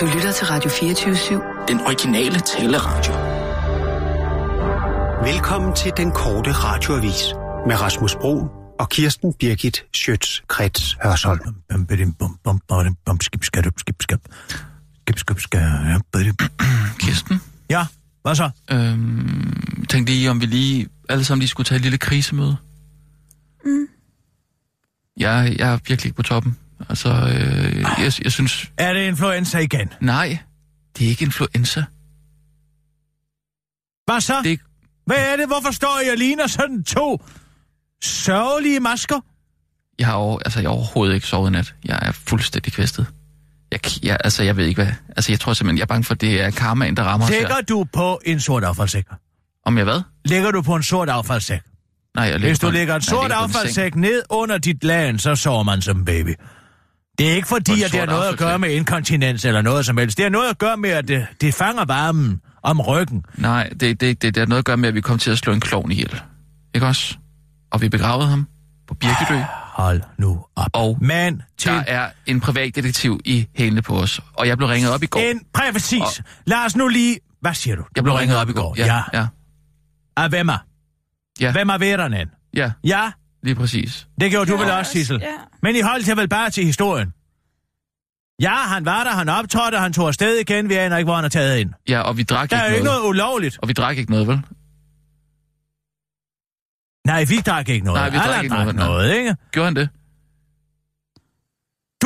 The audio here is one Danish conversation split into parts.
Du lytter til Radio 24-7. Den originale taleradio. Velkommen til den korte radioavis med Rasmus Bro og Kirsten Birgit Schøtz-Krets Hørsholm. Kirsten, Ja, hvad så? øhm, tænkte lige, om vi lige alle sammen lige skulle tage et lille krisemøde. Mm. Jeg, jeg er virkelig ikke på toppen. Altså, øh, jeg, jeg synes... Er det influenza igen? Nej, det er ikke influenza. Hvad så? Det Hvad er det? Hvorfor står jeg ligner sådan to sørgelige masker? jeg, har over, altså, jeg har overhovedet ikke sovet nat. Jeg er fuldstændig kvæstet. Jeg, jeg, altså, jeg ved ikke hvad... Altså, jeg tror simpelthen, jeg er bange for, at det er karmaen, der rammer os Lægger du på en sort affaldssæk? Om jeg hvad? Lægger du på en sort affaldssæk? Nej, jeg Hvis du på lægger en sort affaldssæk ned under dit lagen, så sover man som baby. Det er ikke fordi, at det har noget at gøre med inkontinens eller noget som helst. Det har noget at gøre med, at det, det fanger varmen om ryggen. Nej, det, det, det, det har noget at gøre med, at vi kom til at slå en klovn ihjel. Ikke også? Og vi begravede ham på Birkedø. Hold nu op. Og Men til Der er en privatdetektiv i hælene på os. Og jeg blev ringet op i går. en præcis. Lad os nu lige... Hvad siger du? Jeg blev ringet op i går. Ja. ja. Af hvem er? Ja. Hvem er værterne? Ja, Ja, lige præcis. det gjorde du vel også, Sissel. Ja. Men I holdt jer vel bare til historien. Ja, han var der, han optrådte, han tog afsted igen, vi aner ikke, hvor han er taget ind. Ja, og vi drak Der er jo ikke ikke noget. noget ulovligt. Og vi drak ikke noget, vel? Nej, vi drak ikke noget. Nej, vi drak Allan ikke drak noget, noget, ikke? Gjorde han det?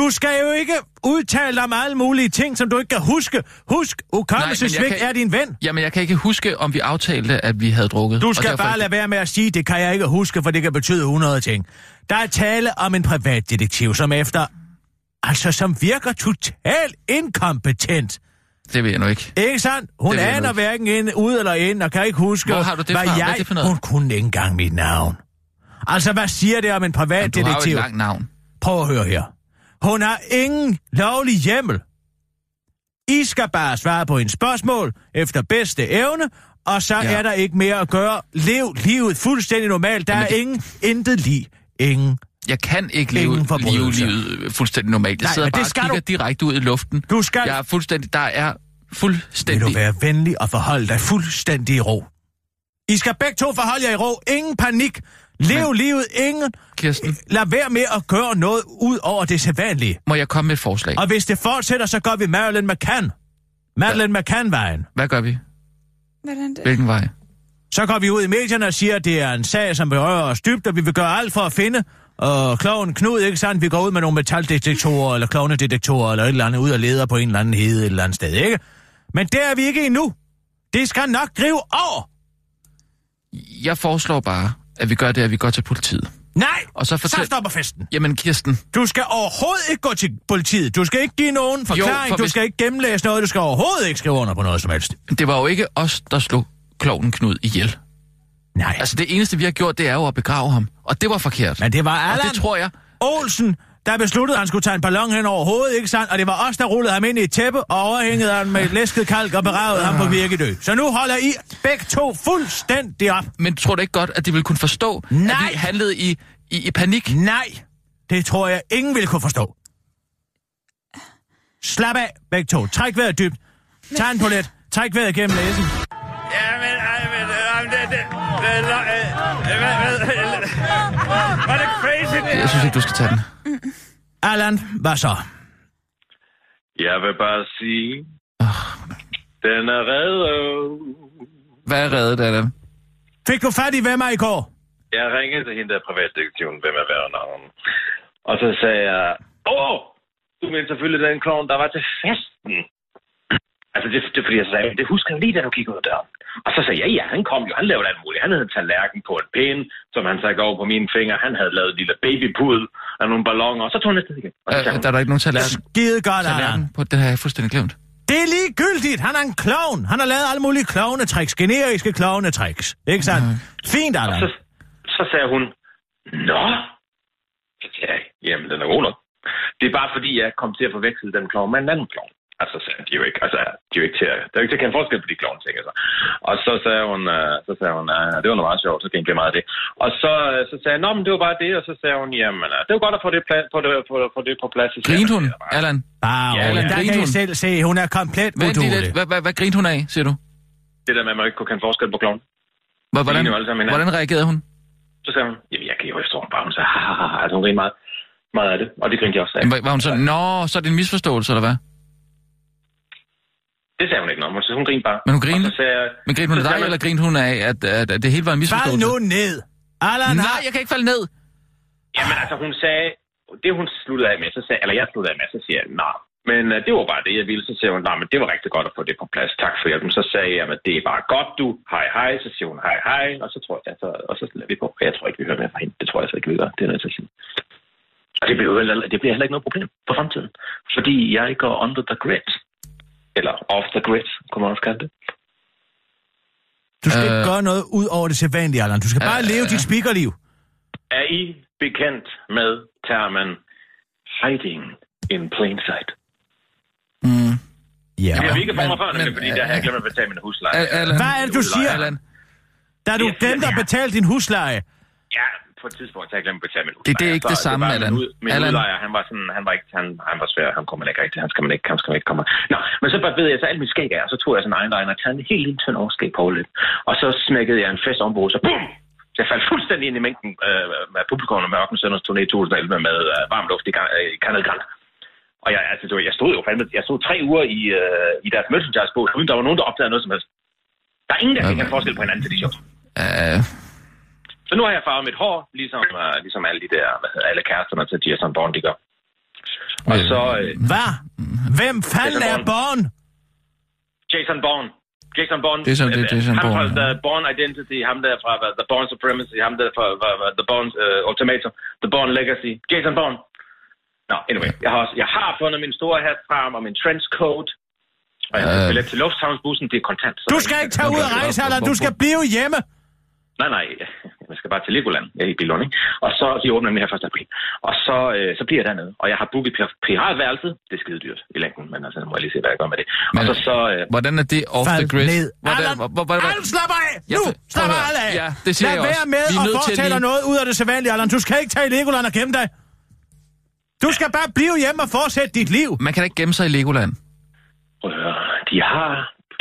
Du skal jo ikke udtale dig om alle mulige ting, som du ikke kan huske. Husk, hukommelsesvigt kan- er din ven. Jamen, jeg kan ikke huske, om vi aftalte, at vi havde drukket. Du skal bare ikke- lade være med at sige, det kan jeg ikke huske, for det kan betyde 100 ting. Der er tale om en privatdetektiv, som efter... Altså, som virker totalt inkompetent. Det ved jeg nu ikke. Ikke sandt? Hun Det aner hverken ind, ud eller ind, og kan ikke huske, Hvor har du det hvad fra? Hvad jeg... det for noget? Hun kunne ikke engang mit navn. Altså, hvad siger det om en Men du har jo privatdetektiv? et langt navn. Prøv at høre her. Hun har ingen lovlig hjemmel. I skal bare svare på en spørgsmål efter bedste evne, og så Ja. er der ikke mere at gøre. Lev livet fuldstændig normalt. Der Jamen, er det- ingen, intet lige. Ingen. Jeg kan ikke leve, leve livet fuldstændig normalt. Jeg Nej, sidder bare og kigger du- direkte ud i luften. Du skal... Jeg er fuldstændig... Der er Vil fuldstændig... du være venlig og forholde dig fuldstændig i ro? I skal begge to forholde jer i ro. Ingen panik. Lev Men- livet. Ingen... Kirsten, Lad være med at gøre noget ud over det sædvanlige. må jeg komme med et forslag? Og hvis det fortsætter, så går vi Marilyn McCann. Marilyn McCann-vejen. Hvad gør vi? Hvordan det? Hvilken vej? Så går vi ud i medierne og siger, at det er en sag, som berører os dybt, og vi vil gøre alt for at finde. Og kloven Knud, ikke sandt? Vi går ud med nogle metaldetektorer, eller klovnedetektorer, eller et eller andet, ud og leder på en eller anden hede et eller andet sted, ikke? Men der er vi ikke endnu. Det skal nok drive over. Jeg foreslår bare, at vi gør det, at vi går til politiet. Nej, Og så så fortæl... stopper festen. Jamen, Kirsten, Du skal overhovedet ikke gå til politiet. Du skal ikke give nogen forklaring. for du hvis- skal ikke gennemlæse noget. Du skal overhovedet ikke skrive under på noget som helst. det var jo ikke os, der slog kloven Knud ihjel. Nej, Altså, det eneste, vi har gjort, det er jo at begrave ham. Og det var forkert. men det var og Allan det tror jeg... Olsen, der besluttede, at han skulle tage en ballon hen over hovedet, ikke sandt? Og det var os, der rullede ham ind i et tæppe og overhængede ham med et læsket kalk og beravede ham på virkedø. Så nu holder I begge to fuldstændig op. Men tror du ikke godt, at de ville kunne forstå, Nej. at vi handlede i, i, i panik? Nej, det tror jeg ingen vil kunne forstå. Slap af, begge to. Træk vejret dybt. Tag en polet. Træk vejret gennem næsen. Jamen, ej, men, øh, det, det, det, det, øh, hvad, hvad, var det crazy, det Jeg synes ikke, du skal tage den. Allan, hvad så? Jeg vil bare sige, den er reddet. Hvad er reddet det? Fik du fat i hvem i går? Jeg ringede til hende der privatdetektiven, hvem er værre navn. Og så sagde jeg, åh, du mener selvfølgelig den klovn, der var til festen. Altså, det, det er fordi, jeg sagde, det husker jeg lige, da du gik ud af døren. Og så sagde jeg, ja, han kom jo, han lavede alt muligt. Han havde en tallerken på et pæn, som han sagde over på mine fingre. Han havde lavet et lille babybud af nogle ballonger, og så tog han næste igen. Og så Øh, der er der ikke nogen tallerken. Skide godt, tallerken på, det har jeg fuldstændig glemt. Det er ligegyldigt. Han er en klovn. Han har lavet alle mulige klovnetricks. Generiske klovnetricks. Ikke sandt? Fint, Og Allan. så, så sagde hun, Nå? Så sagde jeg, jamen den er god nok. Det er bare fordi, jeg kom til at forveksle den klovn med en anden klovn. Altså, de er jo ikke, altså, de er jo ikke til at, der er jo ikke til at kende forskel på de klovn ting, altså. Og så sagde hun, øh, så sagde hun, øh, det var noget meget sjovt, så gik det meget af det. Og så, øh, så sagde jeg, nå, men det var bare det, og så sagde hun, jamen, øh, det var godt at få det, pla- på, det, på, på det på plads. Grinte hun, "Det er Allan? Bare Ja, Allan, der kan I hun? selv se, hun er komplet lidt. Hvad, hvad, hvad grinte hun af, siger du? Det der med, at man ikke kunne kende forskel på klovn. Hvor- Hvordan, hvordan reagerede hun? Så sagde hun, jamen, jeg kan jo forstå bare, hun sagde, ha, ha, ha, altså, hun meget, meget af det, og det grinte jeg også af. Var, var hun sådan, nå, så er det en misforståelse, eller hvad? Det sagde hun ikke noget om, så hun grinede bare. Men hun grinede? Og så sagde jeg, Men grinte hun så af dig, man- eller grinte hun af, at, at, at det hele var en Fald misforståelse? nu ned. Allan Nej, har... jeg kan ikke falde ned. Jamen altså, hun sagde, det hun sluttede af med, så sagde, eller jeg sluttede af med, så siger jeg, nej, men uh, det var bare det, jeg ville. Så siger hun, nej, men det var rigtig godt at få det på plads. Tak for hjælpen. Så sagde jeg, at det er bare godt, du. Hej, hej. Så siger hun, hej, hej. Og så tror jeg, så, og så lader vi på. Jeg tror ikke, vi hører mere fra hende. Det tror jeg så ikke, vi gør. Det er nødt til at sige. Og det bliver, det bliver heller ikke noget problem på fremtiden. Fordi jeg går under the grid. Eller off the grid, kunne man også kalde det. Du skal ikke Øh. gøre noget ud over det sædvanlige, Allan. Du skal bare Øh, leve dit speakerliv. Er I bekendt med termen hiding in plain sight? Mm. Ja. Det har vi ikke for men- mig før, men, fordi der har jeg glemt at betale min husleje. Allan, Hvad er det, du siger? Allan, Da du glemte at betale din husleje. Ja, på et tidspunkt har jeg glemt at betale min. Det- det er ikke Så det samme, var Allan. Min, ud, min Allan. udlejer, han var sådan, han var ikke, han, han var svær, han kommer ikke rigtig, han skal man ikke, han skal man ikke komme. Nå, men så bare ved jeg, så alt mit skæg er, så tog jeg sådan en eyeliner og tager en helt lille tynd overskæg på lidt. Og så smækkede jeg en fest ombord, så bum! Så jeg faldt fuldstændig ind i mængden øh, med publikum og Mørken Sønders turné 2011 med øh, varm luft i, Canada Grand. Og jeg, altså, det var, jeg stod jo fandme, jeg stod tre uger i, øh, i deres merchandise-båd, uden der var nogen, der opdagede noget som helst. Der er ingen, der kan kende forskel på hinanden til de shows. øh, Så nu har jeg farvet mit hår, ligesom, uh, ligesom alle de der, hvad hedder, alle kæresterne til Jason Bourne, de gør. Og så uh, Hvad? Hvem fanden er Jason Born? Jason Bourne. Jason Bourne. Jason- det er øh, Jason ham Bourne, fra ja. The Bourne Identity, ham der fra uh, The Bourne Supremacy, ham der fra uh, The Bourne uh, Ultimatum, The Bourne Legacy. Jason Bourne. Nå, anyway. Jeg har, også, jeg har fundet min store hat frem og min trenchcoat. Og jeg har Øh. billet til Lufthavnsbussen, det er kontant. Du skal ikke tage ud og rejse, Allan. Du skal blive hjemme. Nej, nej, jeg skal bare til Legoland. Jeg i Billund, ikke? Og så, de åbner nemlig her 1. april. Og så, øh, så bliver jeg dernede. Og jeg har booket pir- piratværelset. Det er skide dyrt i længden, men altså, må jeg lige se, hvad jeg gør med det. og Men- så, så øh, hvordan er det off the Fald grid? ned. Hvordan, Allan, hvor- hvor- hvor- Allan, slap af! Ja, Nu, slap at af. Ja, det siger Lad jeg også. være med til foretage dig lige- noget ud af det sædvanlige, Allan. Du skal ikke tage i Legoland og gemme dig. Du skal bare blive hjemme og fortsætte dit liv. Man kan da ikke gemme sig i Legoland. prøv at høre. De har,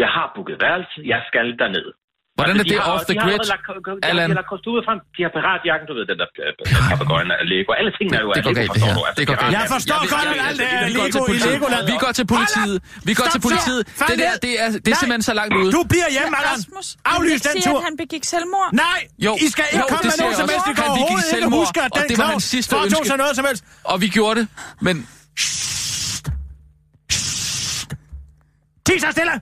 jeg har booket værelse. Jeg skal derned. Hvordan er Altså, de det har- off the de har grid? lagt, de har, Allan. de har lagt kostymet frem. De har piratjakken, du ved, den der øh, papagøjen af Lego. Alle tingene er jo Det går Lego, det forstår du. Altså, Det går de galt. Jeg forstår godt, at alt det vi er går til Lego i politiet. Legoland. Vi går til politiet. Vi går til politiet. så. Det der, det er, det er simpelthen så langt ude. Du bliver hjemme, Allan. Rasmus, Aflys han den siger, tur. at han begik selvmord. Nej, Jo, I skal ikke komme det med nogen som helst. Vi kan Han begik overhovedet ikke selvmord, huske, at og den det sidste foretog sig noget som helst. Og vi gjorde det, men Tig sig stille!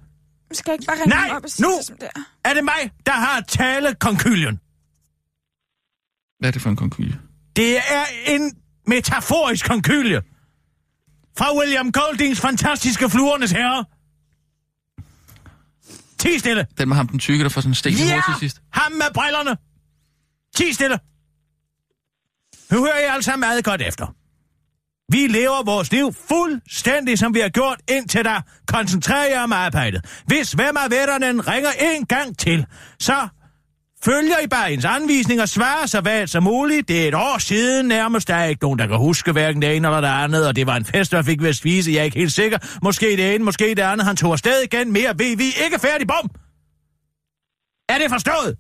Skal ikke bare ringe Nej, op og sige nu det som det er. er det mig, der har tale konkylien. hvad er det for en konkylie? Det er en metaforisk konkylie. Fra William Goldings fantastiske fluernes herre. Ti stille. Den med ham den tykke, der får sådan en i Ja, til sidst. ham med brillerne. Ti stille. Nu hører jeg alle sammen meget godt efter. Vi lever vores liv fuldstændig, som vi har gjort indtil der koncentrerer jer om arbejdet. Hvis hvem af vætterne ringer en gang til, så følger I bare ens anvisninger og svarer så vagt som muligt. Det er et år siden nærmest. Der er ikke nogen, der kan huske hverken det ene eller det andet, og det var en fest, der fik ved at spise. Jeg er ikke helt sikker. Måske det ene, måske det andet. Han tog afsted igen. Mere ved vi ikke færdig. Bum! Er det forstået?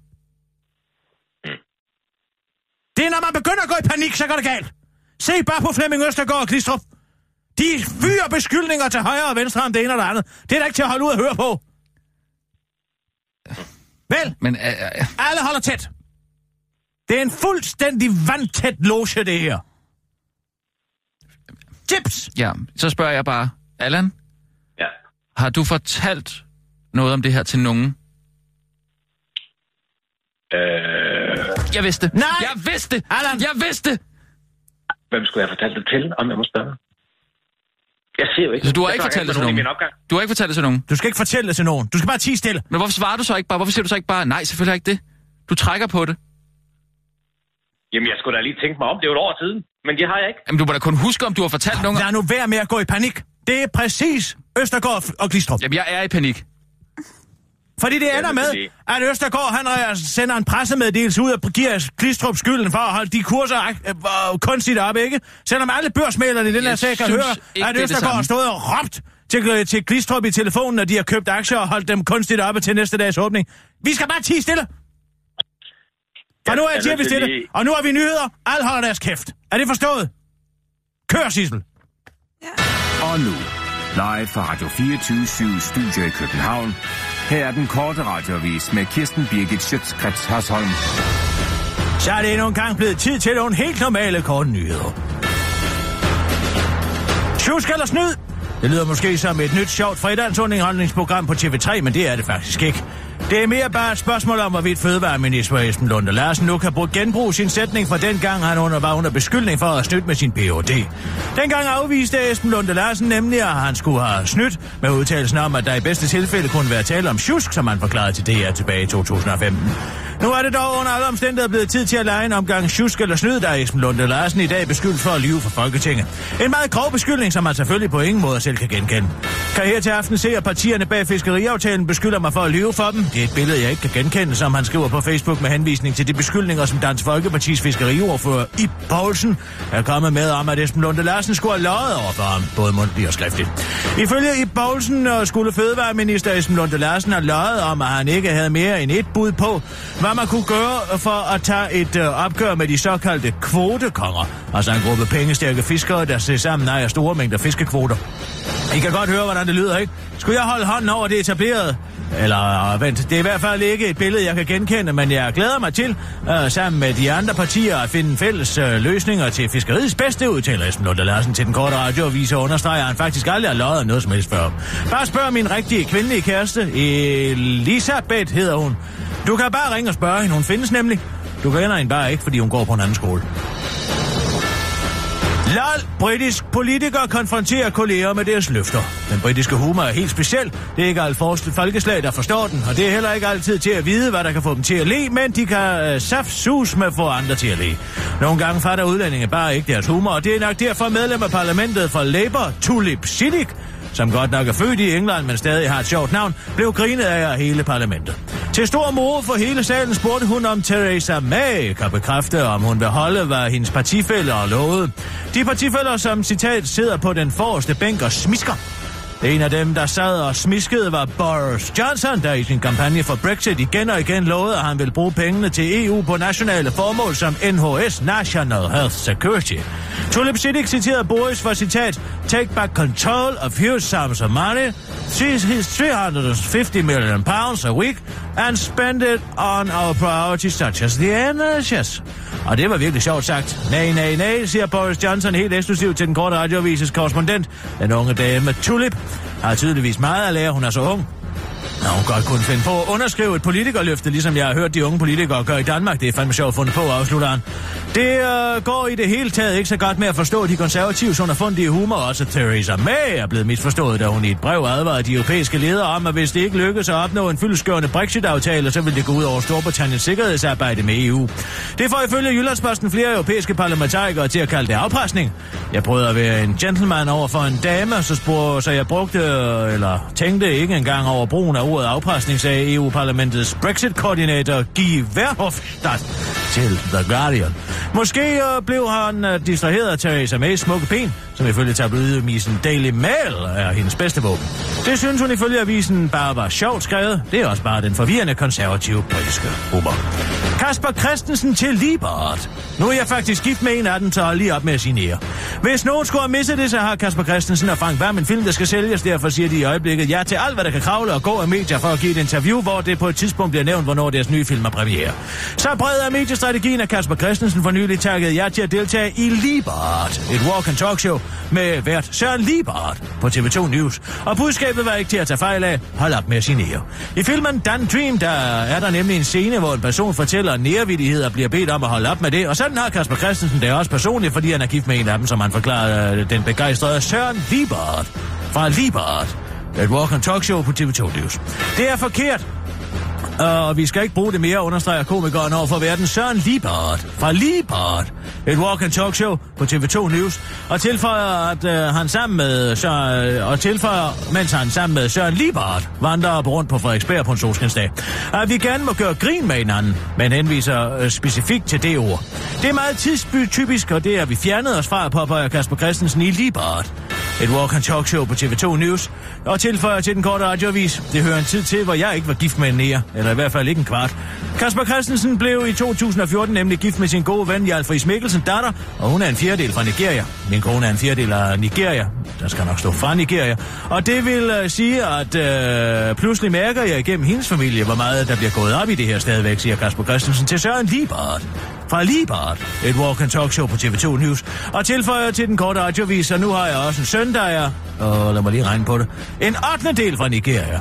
Det er, når man begynder at gå i panik, så går det galt. Se bare på Flemming Østergaard og Klistrup. De fyrer beskyldninger til højre og venstre om det ene og det andet. Det er da ikke til at holde ud og høre på. Vel, Men øh, øh, alle holder tæt. Det er en fuldstændig vandtæt loge, det her. Tips! ja, så spørger jeg bare, Allan, Ja. har du fortalt noget om det her til nogen? Øh, Jeg vidste det. Nej! Jeg vidste det. Allan! Jeg vidste det. Hvem skulle jeg fortælle det til, om jeg må spørge? Jeg ser jo ikke. Så du har ikke fortalt det til nogen i nogen? min opgang. Du har ikke fortalt det til nogen? Du skal ikke fortælle det til nogen. Du skal bare tige stille. Men hvorfor svarer du så ikke bare? Hvorfor siger du så ikke bare, nej, selvfølgelig ikke det? Du trækker på det. Jamen, jeg skulle da lige tænke mig om. Det er jo et år siden. Men det har jeg ikke. Jamen, du må da kun huske, om du har fortalt nogen. Lad nu være med at gå i panik. Det er præcis Østergaard og Glistrup. Jamen, jeg er i panik. Fordi det ender med, at Østergaard han øh, sender en pressemeddelelse ud og giver Glistrup skylden for at holde de kurser øh, øh, kunstigt op, ikke? Selvom alle børsmælerne i den her sag kan høre, at er Østergaard har stået og råbt til, til Glistrup i telefonen, når de har købt aktier og holdt dem kunstigt oppe til næste dags åbning. Vi skal bare tige stille. For nu er jeg til stille, lige- og nu har vi nyheder. Alle holder deres kæft. Er det forstået? Kør, Sissel. Og nu, live fra Radio 24 Studio i København. Her er den korte radiovis med Kirsten Birgit Schøtzgrads Hasholm. Så er det endnu en gang blevet tid til nogle helt normale korte nyheder. Tjusk eller snyd? Det lyder måske som et nyt sjovt fredagsunderholdningsprogram på TV3, men det er det faktisk ikke. Det er mere bare et spørgsmål om, hvorvidt fødevareminister Esben Lunde Larsen nu kan bruge genbruge sin sætning fra dengang, han under, var under beskyldning for at snyde med sin Ph.D. Dengang afviste Esben Lunde Larsen nemlig, at han skulle have snydt med udtalelsen om, at der i bedste tilfælde kunne være tale om tjusk, som han forklarede til DR tilbage i 2015. Nu er det dog under alle omstændigheder blevet tid til at lege en omgang tjusk eller snyd, der er Esben Lunde Larsen i dag beskyldt for at lyve for Folketinget. En meget grov beskyldning, som man selvfølgelig på ingen måde selv kan genkende. Kan her til aften se, at partierne bag fiskeriaftalen beskylder mig for at lyve for dem. Det er et billede, jeg ikke kan genkende, som han skriver på Facebook med henvisning til de beskyldninger, som Dansk Folkepartis fiskeriordfører i Poulsen er kommet med om, at Esben Lunde Larsen skulle have løjet over for ham, både mundtligt og skriftligt. Ifølge i Poulsen skulle fødevareminister Esben Lunde Larsen have løjet om, at han ikke havde mere end et bud på, hvad man kunne gøre for at tage et øh, opgør med de såkaldte kvotekonger, altså en gruppe pengestærke fiskere, der ser sammen ejer store mængder fiskekvoter. I kan godt høre, hvordan det lyder, ikke? Skulle jeg holde hånden over det etablerede? Eller vent, det er i hvert fald ikke et billede, jeg kan genkende, men jeg glæder mig til, øh, sammen med de andre partier, at finde fælles øh, løsninger til fiskeriets bedste, udtaler Esben Lunde Larsen til den korte radioavis og understreger, at han faktisk aldrig har løjet noget som helst før. Bare spørg min rigtige kvindelige kæreste, Elisabeth hedder hun. Du kan bare ringe og spørge hende, hun findes nemlig. Du kender hende bare ikke, fordi hun går på en anden skole. Lol, britisk politiker konfronterer kolleger med deres løfter. Den britiske humor er helt speciel. Det er ikke alt folkeslag, der forstår den, og det er heller ikke altid til at vide, hvad der kan få dem til at le, men de kan øh, saftsus med at få andre til at le. Nogle gange fatter udlændinge bare ikke deres humor, og det er nok derfor medlem af parlamentet for Labour, Tulip Siddiq, som godt nok er født i England, men stadig har et sjovt navn, blev grinet af hele parlamentet. Til stor moro for hele salen spurgte hun om Theresa May kan bekræfte, om hun vil holde, hvad hendes partifælder lovede. lovet. De partifælder, som citat sidder på den forreste bænk og smisker. En af dem, der sad og smiskede, var Boris Johnson, der i sin kampagne for Brexit igen og igen lovede, at han ville bruge pengene til EU på nationale formål som NHS, National Health Security. Tulip Siddiq citerede Boris for citat, Take back control of huge sums of money, seize his 350 million pounds a week, and spend it on our priorities such as the NHS. Og det var virkelig sjovt sagt. Nej, nej, nej, siger Boris Johnson helt eksklusivt til den korte radioavises korrespondent. Den unge dame Tulip har tydeligvis meget at lære, hun er så ung. Nå, hun godt kunne finde på at underskrive et politikerløfte, ligesom jeg har hørt de unge politikere gøre i Danmark. Det er fandme sjovt fundet på, afslutter han. Det øh, går i det hele taget ikke så godt med at forstå de konservative underfundige humor. Også Theresa May er blevet misforstået, da hun i et brev advarede de europæiske ledere om, at hvis det ikke lykkes at opnå en fyldeskørende Brexit-aftale, så vil det gå ud over Storbritanniens sikkerhedsarbejde med EU. Det får ifølge Jyllandsposten flere europæiske parlamentarikere til at kalde det afpresning. Jeg prøvede at være en gentleman over for en dame, så, spurgte, så jeg brugte, øh, eller tænkte ikke engang over brugen af ordet afpresning, sagde EU-parlamentets Brexit-koordinator Guy Verhofstadt til The Guardian. Måske øh, blev han øh, distraheret af Theresa May's smukke ben, som ifølge tabloidavisen Daily Mail er hendes bedste våben. Det synes hun ifølge avisen bare var sjovt skrevet. Det er også bare den forvirrende konservative britiske humor. Kasper Christensen til Libert. Nu er jeg faktisk gift med en af dem, tager lige op med at signere. Hvis nogen skulle have misset det, så har Kasper Christensen og Frank Vam en film, der skal sælges. Derfor siger de i øjeblikket ja til alt, hvad der kan kravle og gå af medier for at give et interview, hvor det på et tidspunkt bliver nævnt, hvornår deres nye film er premiere. Så bred er mediestrategien, at Kasper Christensen for nylig takkede jer til at deltage i Libert, et walk and talk show med vært Søren Libert på TV2 News. Og budskabet var ikke til at tage fejl af. Hold op med at signere. I filmen Dan Dream, der er der nemlig en scene, hvor en person fortæller nærvittighed og bliver bedt om at holde op med det. Og sådan har Kasper Christensen det også personligt, fordi han er gift med en af dem, som han forklarede øh, den begejstrede Søren Libert fra Libert. Et walk and talk show på TV2 News. Det er forkert. Og vi skal ikke bruge det mere, understreger komikeren over for verden Søren Liebert fra Liebert. Et walk and talk show på TV2 News. Og tilføjer, at øh, han sammen med Søren, øh, og tilføjer, mens han sammen med Søren Liebert vandrer op rundt på Frederiksberg på en solskinsdag. At vi gerne må gøre grin med hinanden, men henviser øh, specifikt til det ord. Det er meget tidstypisk, og det er vi fjernet os fra, påpeger Kasper Christensen i Liebert. Et walk and talk show på TV2 News. Og tilføjer til den korte radioavis. Det hører en tid til, hvor jeg ikke var gift med en nære, eller i hvert fald ikke en kvart. Kasper Christensen blev i 2014 nemlig gift med sin gode ven Jalfris Mikkelsen datter, og hun er en fjerdedel fra Nigeria. Min kone er en fjerdedel af Nigeria. Der skal nok stå fra Nigeria. Og det vil uh, sige, at uh, pludselig mærker jeg igennem hendes familie, hvor meget der bliver gået op i det her stadigvæk, siger Kasper Christensen til Søren Liebert fra Libart, et walk and talk show på TV2 News, og tilføjer til den korte radiovis, og nu har jeg også en søn, der er, og lad mig lige regne på det, en 8. del fra Nigeria.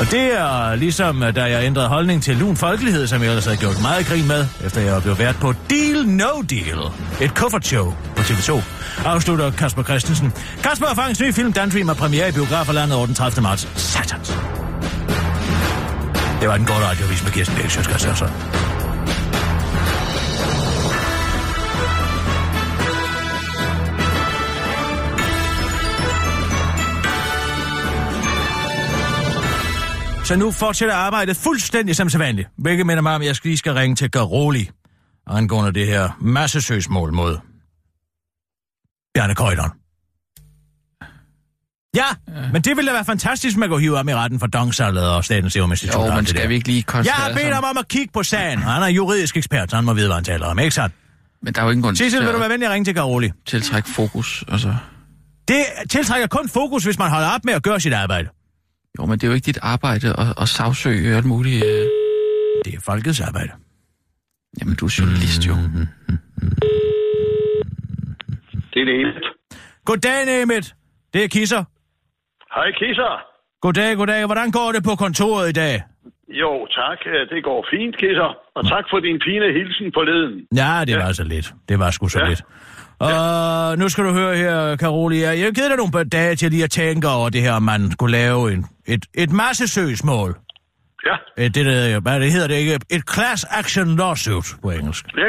Og det er ligesom, da jeg ændrede holdning til lun folkelighed, som jeg ellers havde gjort meget grin med, efter jeg blev vært på Deal No Deal, et kuffertshow på TV2, afslutter Kasper Christensen. Kasper og Fangs nye film, Dandream er premiere i biograferlandet over den 30. marts. Satans. Det var den gode radiovis med Kirsten Bæk, Sjøtskast Så nu fortsætter arbejdet fuldstændig som sædvanligt. Hvilket minder mig om, at jeg lige skal ringe til Garoli angående det her massesøgsmål mod Bjarne Køjderen. Ja, ja, men det ville da være fantastisk, at gå hive om i retten for Dongsallet og Statens Serum Institut. Jo, men skal vi ikke lige koncentrere Jeg har bedt ham om at kigge på sagen, han er juridisk ekspert, så han må vide, hvad han taler om, ikke sandt? Men der er jo ingen grund Cecil, til vil du være venlig at ringe til Garoli? tiltrække fokus. Altså. Det tiltrækker kun fokus, hvis man holder op med at gøre sit arbejde. Jo, men det er jo ikke dit arbejde at, at sagsøge alt muligt. Øh. Det er folkets arbejde. Jamen, du er journalist jo. Det er det ene. Goddag, Nemeth. Det er Kisser. Hej, Kisser. Goddag, goddag. Hvordan går det på kontoret i dag? Jo, tak. Det går fint, Kisser. Og tak for din fine hilsen forleden. Ja, det var Ja. så lidt. Det var sgu så Ja. lidt. Og nu skal du høre her, Karoli. Jeg har givet dig nogle dage til lige at tænke over det her, om man skulle lave en, et, et massesøgsmål. Ja, Et, det, der, hvad det hedder det ikke? Et class action lawsuit på engelsk. ja, ja.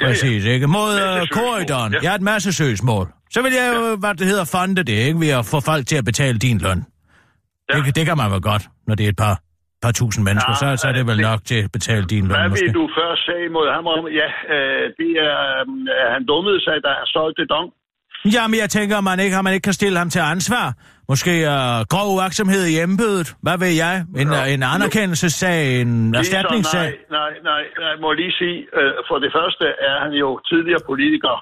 ja, Præcis, ikke? Mod uh, Massesøgsmål, korridoren. ja. Ja, et massesøgsmål. Så vil jeg jo, hvad det hedder, fonde det, ikke? Ved at få folk til at betale din løn. Ja. Det, det kan man vel godt, når det er et par, par tusind mennesker. Ja, så, så er det vel det- nok til at betale din løn, Hvad måske. vil du først sige mod ham om? Ja, øh, det er, øh, han dummede sig, da han solgte dong. Jamen, jeg tænker, man ikke, har man ikke kan stille ham til ansvar. Måske uh, grov uaksomhed i embedet. Hvad ved jeg? En, Ja. ja. en anerkendelsessag, en erstatningssag. Nej, nej, nej. Jeg må lige sige, øh, for det første er han jo tidligere politiker,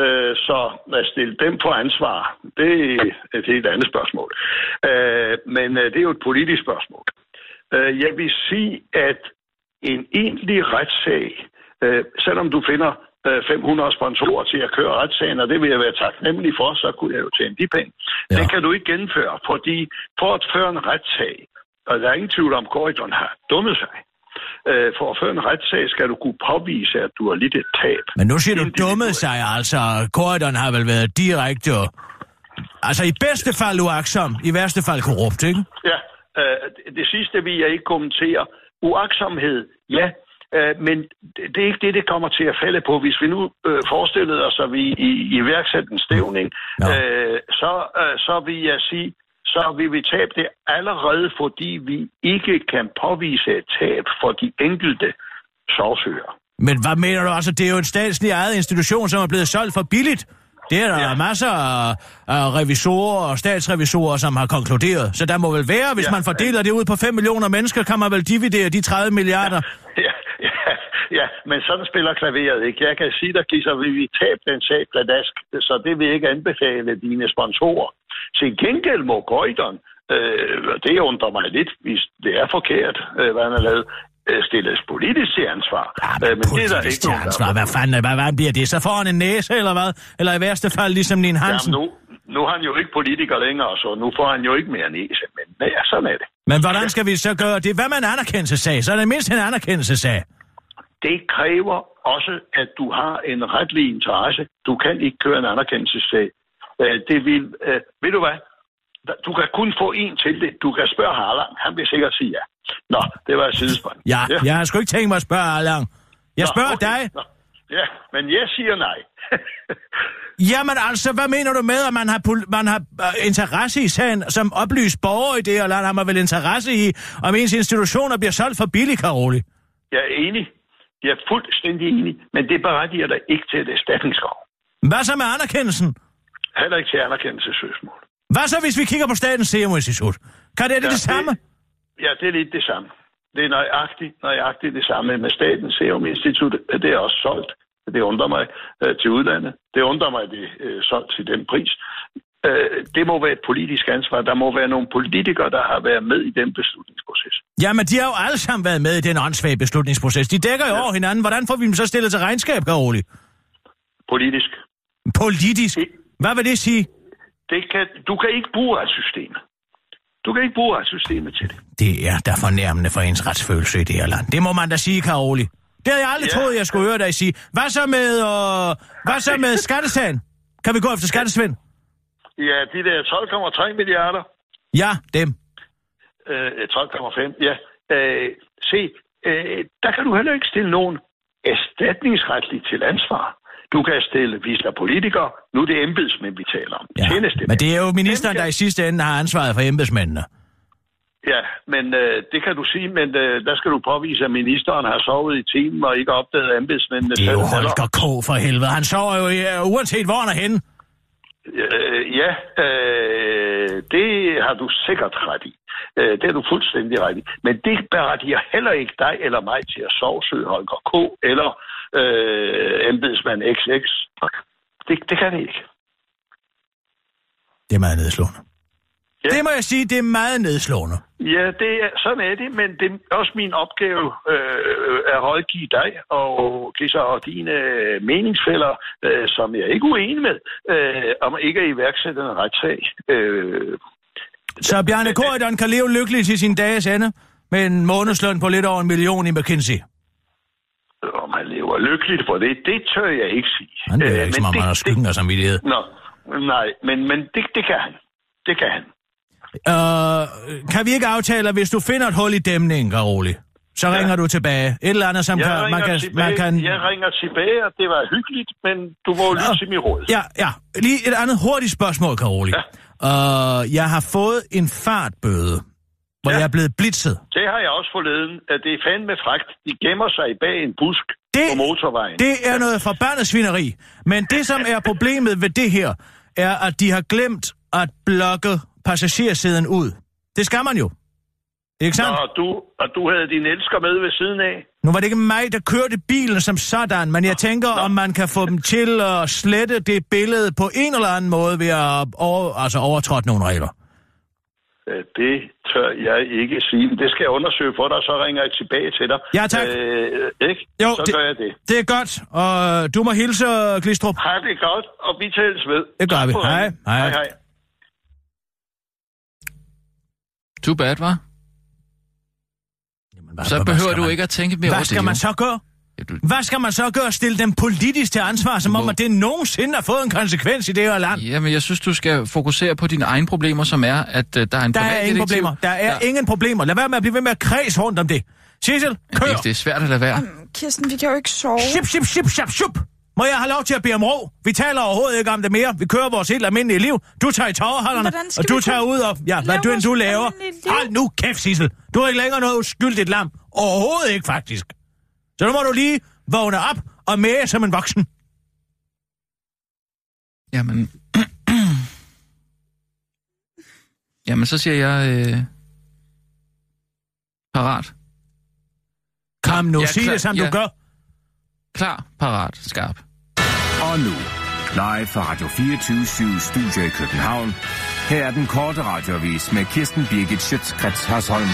øh, så at stille dem på ansvar, det er et helt andet spørgsmål. Øh, men øh, det er jo et politisk spørgsmål. Øh, jeg vil sige, at en egentlig retssag, øh, selvom du finder øh, 500 sponsorer til at køre retssagen, og det vil jeg være taknemmelig for, så kunne jeg jo tjene de penge. Ja. Det kan du ikke gennemføre, fordi for at føre en retssag, og der er ingen tvivl om, at Corridon har dummet sig. Øh, for at føre en retssag skal du kunne påvise, at du har lidt et tab. Men nu siger du dummet sig, altså. Korridoren har vel været direkte... Altså i bedste fald uaksom, i værste fald korrupt, ikke? Ja, øh, det- sidste vil jeg ikke kommentere. Uaksomhed, ja, øh, men det, er ikke det, det kommer til at falde på. Hvis vi nu øh, forestillede os, at vi i, i iværksætter en stævning, Ja. øh, så, øh, så vil jeg sige, så vil vi tabe det allerede, fordi vi ikke kan påvise et tab for de enkelte sagsøgere. Men hvad mener du? Altså, det er jo en statslig ejet institution, som er blevet solgt for billigt. Det er der ja. Ja. masser af, af revisorer og statsrevisorer, som har konkluderet. Så der må vel være, hvis ja. Ja. man fordeler det ud på 5 millioner mennesker, kan man vel dividere de 30 milliarder. Ja, ja, ja, men sådan spiller klaveret ikke. Jeg kan sige dig, Gisser, vi vil tabe den sag pladask, så det vil jeg ikke anbefale dine sponsorer. Til gengæld må Gøjderen, øh, det undrer mig lidt, hvis det er forkert, øh, hvad han har lavet, stilles politisk til ansvar. Ja, Øh, men politisk nogen, til der- ansvar. Hvad fanden, hvad, hvad bliver det? Så får han en næse, eller hvad? Eller i værste fald ligesom Nien Hansen. Jamen, nu, nu er han jo ikke politiker længere, så nu får han jo ikke mere næse, men ja, sådan er det. Men hvordan skal vi så gøre det? Hvad med en anerkendelsessag? Så er det mindst en anerkendelsessag. Det kræver også, at du har en retlig interesse. Du kan ikke køre en anerkendelsessag. Øh, Det vil, øh, ved du hvad? Du kan kun få en til det. Du kan spørge Harlang. Han vil sikkert sige ja. Nå, det var et sidespring. Ja, ja. jeg har sgu ikke tænkt mig at spørge Allan. Jeg Nå, spørger okay. dig. Nå. Ja, men jeg siger nej. Jamen altså, hvad mener du med, at man har, man har uh, interesse i sagen som oplyst borger i det her land? Har man vel interesse i, om ens institutioner bliver solgt for billigt, Karoli? Jeg er enig. Jeg er fuldstændig enig, men det berettiger dig ikke til et erstatningskrav. Hvad så med anerkendelsen? Heller ikke til anerkendelsesøgsmål. Hvad så, hvis vi kigger på Statens Serum Institut? Kan det, er det Ja, det samme? Ja, det er lidt det samme. Det er nøjagtigt, nøjagtigt det samme med Statens Serum Institut. Det er også solgt. Det undrer mig øh, til udlandet. Det undrer mig, at det er øh, solgt til den pris. Øh, det må være et politisk ansvar. Der må være nogle politikere, der har været med i den beslutningsproces. Jamen, de har jo alle sammen været med i den åndssvage beslutningsproces. De dækker jo ja. over hinanden. Hvordan får vi dem så stillet til regnskab, Karoli? Politisk. Politisk? Hvad vil det sige? Det kan, du kan ikke bruge retssystemet. Du kan ikke bruge retssystemet til det. Det er da fornærmende for ens retsfølelse i det her land. Det må man da sige, Karoli. Det havde jeg aldrig ja. Troet, jeg skulle høre dig sige. Hvad så med, øh, hvad så med skattesagen? Kan vi gå efter skattesvind? Ja, de der 12,3 milliarder. Ja, dem. Øh, 12,5, ja. Øh, se, øh, der kan du heller ikke stille nogen erstatningsretligt til ansvar. Du kan stille, hvis der er politikere, nu er det embedsmænd, vi taler om. Ja. Tjenestemænd. Men det er jo ministeren, der i sidste ende har ansvaret for embedsmændene. Ja, men øh, det kan du sige, men øh, der skal du påvise, at ministeren har sovet i timen og ikke opdaget embedsmændene. Det er jo. Holger K. for helvede. Han sover jo øh, uanset hvor han er henne. Øh, ja, øh, det har du sikkert ret i. Øh, det er du fuldstændig ret i. Men det berettiger heller ikke dig eller mig til at sovsøge Holger K. eller øh, embedsmand XX. Det, det kan det ikke. Det er meget nedslående. Ja. Det må jeg sige, det er meget nedslående. Ja, det er, sådan er det, men det er også min opgave øh, at rådgive dig og, Kisser, og dine meningsfælder, øh, som jeg er ikke uenig med, øh, om ikke at iværksætte en retssag. Øh, Så Bjarne Korydon kan leve lykkeligt til sin dages ende med en månedsløn på lidt over en million i McKinsey. Om han lever lykkeligt for det, det tør jeg ikke sige. Han er Øh, ikke, som om han har skyggen af samvittighed. Nå, nej, men, men det, det kan han. Det kan han. Uh, kan vi ikke aftale, at hvis du finder et hul i dæmningen, Karoli, så ja. ringer du tilbage. Et eller andet, som Jeg, kan, man kan... tilbage, Man kan... jeg ringer tilbage, og det var hyggeligt, men du må lytte til min råd. Ja, ja. Lige et andet hurtigt spørgsmål, Karoli. Ja. Uh, jeg har fået en fartbøde, hvor Ja. jeg er blevet blitzet. Det har jeg også forleden, at det er fandme fragt. De gemmer sig bag en busk Det, på motorvejen. det er noget forbandet svineri. Men det, som er problemet ved det her, er, at de har glemt at blokke passagersiden ud. Det skal man jo. Ikke sandt? Og du, og du havde din elsker med ved siden af. Nu var det ikke mig, der kørte bilen som sådan, men jeg tænker, om man kan få dem til at slette det billede på en eller anden måde ved at over, altså overtrådt nogle regler. Øh, Det tør jeg ikke sige, men det skal jeg undersøge for dig, så ringer jeg tilbage til dig. Ja, tak. Øh, ikke? Jo, så det- gør jeg det. Det er godt, og du må hilse, Glistrup. Har det godt, og vi tales ved. Det gør Tak vi. Hej. Hej. hej, hej. Too bad, var. Jamen, Så behøver du ikke at tænke mere over Hvad det. skal man så gøre? Du- Hvad skal man så gøre? Stille dem politisk til ansvar, som om at det nogensinde har fået en konsekvens i det her land? Jamen, jeg synes, du skal fokusere på dine egne problemer, som er, at uh, der er en Der er ingen problemer. Der er ingen problemer. Lad være med at blive ved med at kredse rundt om det. Sissel, kør! Det, det er svært at lade være. Kirsten, vi kan jo ikke sove. Ship, ship, ship, ship, ship. Må jeg have lov til at bede om ro? Vi taler overhovedet ikke om det mere. Vi kører vores helt almindelige liv. Du tager i tårerholderne, og du tager ud og... Ja, hvad du end du laver. Hold nu kæft, Sissel. Du er ikke længere noget uskyldigt lam. Overhovedet ikke, faktisk. Så nu må du lige vågne op og mere som en voksen. Jamen... Jamen, så siger jeg... Øh... Parat. Kom nu, Ja, sig klar- det, som ja. du gør. Klar, parat, skarp. Og nu, live fra Radio 24 Studio i København. Her er den korte radiovis med Kirsten Birgit Schøtzgrads Hasholm.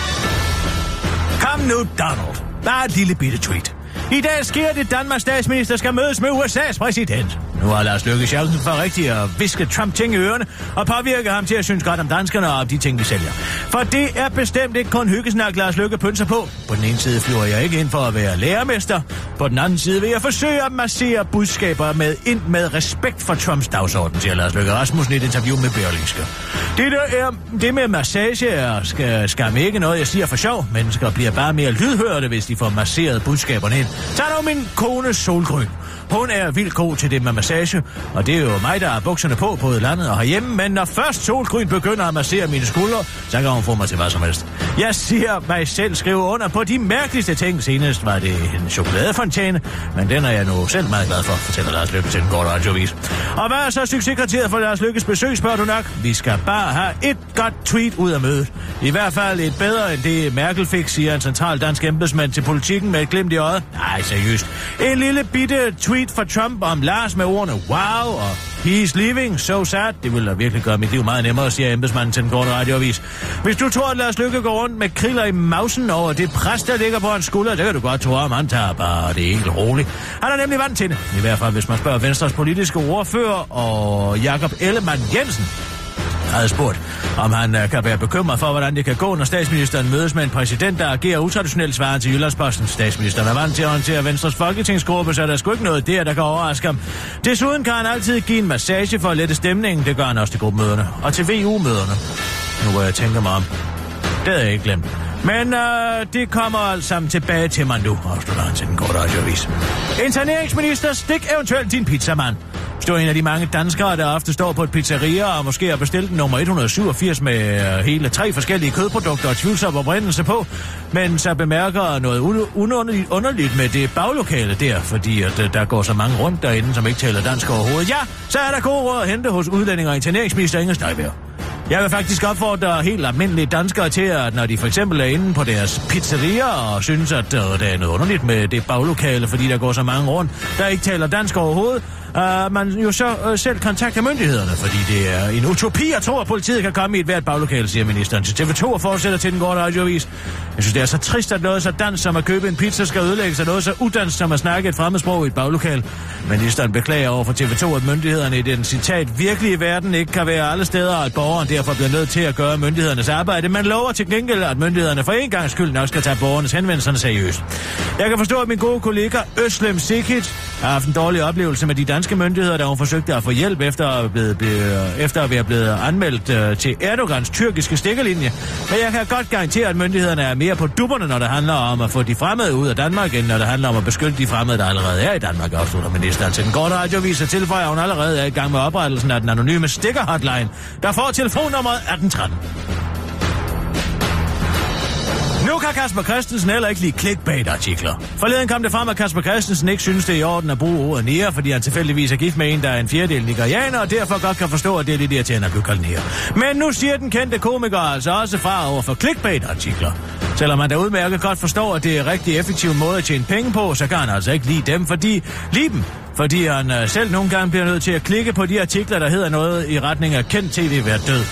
Kom nu, Donald. Bare et lille bitte tweet. I dag sker det, Danmarks statsminister skal mødes med USA's præsident. Nu har Lars Løkke chancen for rigtigt at viske Trump ting i ørerne og påvirke ham til at synes godt om danskerne og om de ting, vi sælger. For det er bestemt ikke kun hyggesnak, Lars Løkke pynser på. På den ene side flyver jeg ikke ind for at være lærermester. På den anden side vil jeg forsøge at massere budskaber med ind med respekt for Trumps dagsorden, siger Lars Løkke Rasmussen i et interview med Berlingske. Det, der er, det med massage er skal, skam ikke noget, jeg siger for sjov. Mennesker bliver bare mere lydhørte, hvis de får masseret budskaberne ind. Tag nu min kone Solgrøn. Hun er vildt god til det med massage, og det er jo mig, der har bukserne på både landet og herhjemme, men når først solgryn begynder at massere mine skuldre, så kan hun få mig til hvad som helst. Jeg siger mig selv skrive under på de mærkeligste ting. Senest var det en chokoladefontæne, men den er jeg nu selv meget glad for, fortæller Lars Lykke til en kort radiovis. Og hvad er så succeskriteriet for Lars Lykkes besøg, spørger du nok? Vi skal bare have et godt tweet ud af mødet. I hvert fald et bedre end det Merkel fik, siger en central dansk embedsmand til politikken med et glimt i øjet. Nej, seriøst. En lille bitte tweet fra Trump om Lars med ordene wow og he's leaving, so sad. Det ville da virkelig gøre mit liv meget nemmere, siger embedsmanden til den korte radioavis. Hvis du tror, at Lars Lykke går rundt med kriller i mausen over det pres, der ligger på hans skulder, det kan du godt tro om. Han tager bare det helt roligt. Han er nemlig vant til det. I hvert fald, hvis man spørger Venstres politiske ordfører og Jakob Ellemann Jensen, havde spurgt, om han øh, kan være bekymret for, hvordan det kan gå, når statsministeren mødes med en præsident, der agerer utraditionelt svaret til Jyllandsposten. Statsministeren er vant til at håndtere Venstres folketingsgruppe, så der er sgu ikke noget der, der kan overraske ham. Desuden kan han altid give en massage for at lette stemningen. Det gør han også til gruppemøderne. Og til VU-møderne. Nu øh, hvor jeg tænker mig om. Det havde jeg ikke glemt. Men øh, det kommer alt sammen tilbage til mig nu, afslutter han til den korte radioavis. Interneringsminister, stik eventuelt din pizzamand. Du er en af de mange danskere, der ofte står på et pizzeria og måske har bestilt nummer 187 med øh, hele tre forskellige kødprodukter og tvivlsom oprindelse på, men så bemærker noget underligt, underligt med det baglokale der, fordi at, øh, der går så mange rundt derinde, som ikke taler dansk overhovedet. Ja, så er der god råd at hente hos udlændinge og interneringsminister Inger Støjberg. Jeg vil faktisk opfordre helt almindelige danskere til, at når de for eksempel er inde på deres pizzeria og synes, at øh, der er noget underligt med det baglokale, fordi der går så mange rundt, der ikke taler dansk overhovedet, uh, man jo så uh, selv kontakter myndighederne, fordi det er en utopi at tro, at politiet kan komme i et hvert baglokale, siger ministeren til TV2 og fortsætter til den gårde radioavis. Jeg synes, det er så trist, at noget så dansk som at købe en pizza skal ødelægges og noget så udansk som at snakke et fremmedsprog i et baglokal. Ministeren beklager over for TV2, at myndighederne i den citat virkelige verden ikke kan være alle steder, og at borgeren derfor bliver nødt til at gøre myndighedernes arbejde, Man lover til gengæld, at myndighederne for en gang skyld nok skal tage borgernes henvendelser seriøst. Jeg kan forstå, at min gode kollega Øslem Sikit har haft en dårlig oplevelse med de danske myndigheder, da hun forsøgte at få hjælp efter at, blive, blive, efter at være blevet anmeldt øh, til Erdogans tyrkiske stikkerlinje. Men jeg kan godt garantere, at myndighederne er mere på dupperne, når det handler om at få de fremmede ud af Danmark, end når det handler om at beskytte de fremmede, der allerede er i Danmark, afslutter ministeren til den korte radiovis og tilføjer, at hun allerede er i gang med oprettelsen af den anonyme stikker-hotline, der får telefonnummeret 1813. Nu kan Kasper Christensen heller ikke lide clickbait-artikler. Forleden kom det frem, at Kasper Christensen ikke synes, det er i orden at bruge ordet nære, fordi han tilfældigvis er gift med en, der er en fjerdedel nigerianer, og derfor godt kan forstå, at det er lidt irriterende at blive kaldt nære. Men nu siger den kendte komiker altså også fra over for clickbait-artikler. Selvom man da udmærket godt forstår, at det er en rigtig effektiv måde at tjene penge på, så kan han altså ikke lide dem, fordi lide dem, fordi han øh, selv nogle gange bliver nødt til at klikke på de artikler, der hedder noget i retning af kendt tv være død.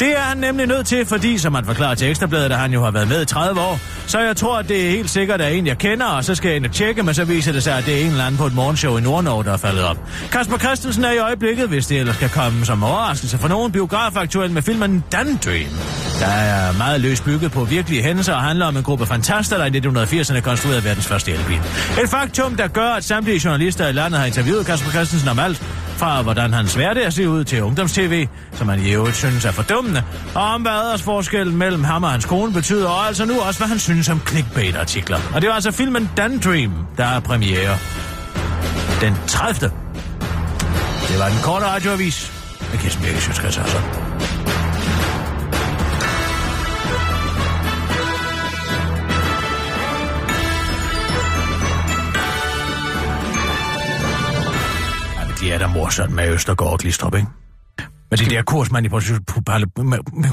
Det er han nemlig nødt til, fordi, som han forklarer til Ekstrabladet, at han jo har været med i 30 år, så jeg tror, at det er helt sikkert er en, jeg kender, og så skal jeg ind og tjekke, men så viser det sig, at det er en eller anden på et morgenshow i Nordnorge, der er faldet op. Kasper Christensen er i øjeblikket, hvis det ellers kan komme som overraskelse for nogen, biografaktuel med filmen Dan Dream. Der er meget løst bygget på virkelige hændelser og handler om en gruppe fantaster, der i 1980'erne konstruerede verdens første elbil. Et faktum, der gør, at samtlige journalister i landet har interviewet Kasper Christensen om alt, fra hvordan hans hverdag ser ud til ungdomstv, som han i øvrigt synes er fordummende, og om hvad aldersforskellen mellem ham og hans kone betyder, og altså nu også, hvad han synes om clickbait-artikler. Og det var altså filmen Dan Dream, der er premiere den 30. Det var den korte radioavis med Kirsten Birke Sjøtskreds Det er da morsomt med Østergaard Glistrup, ikke? Men det der kursmanipulation,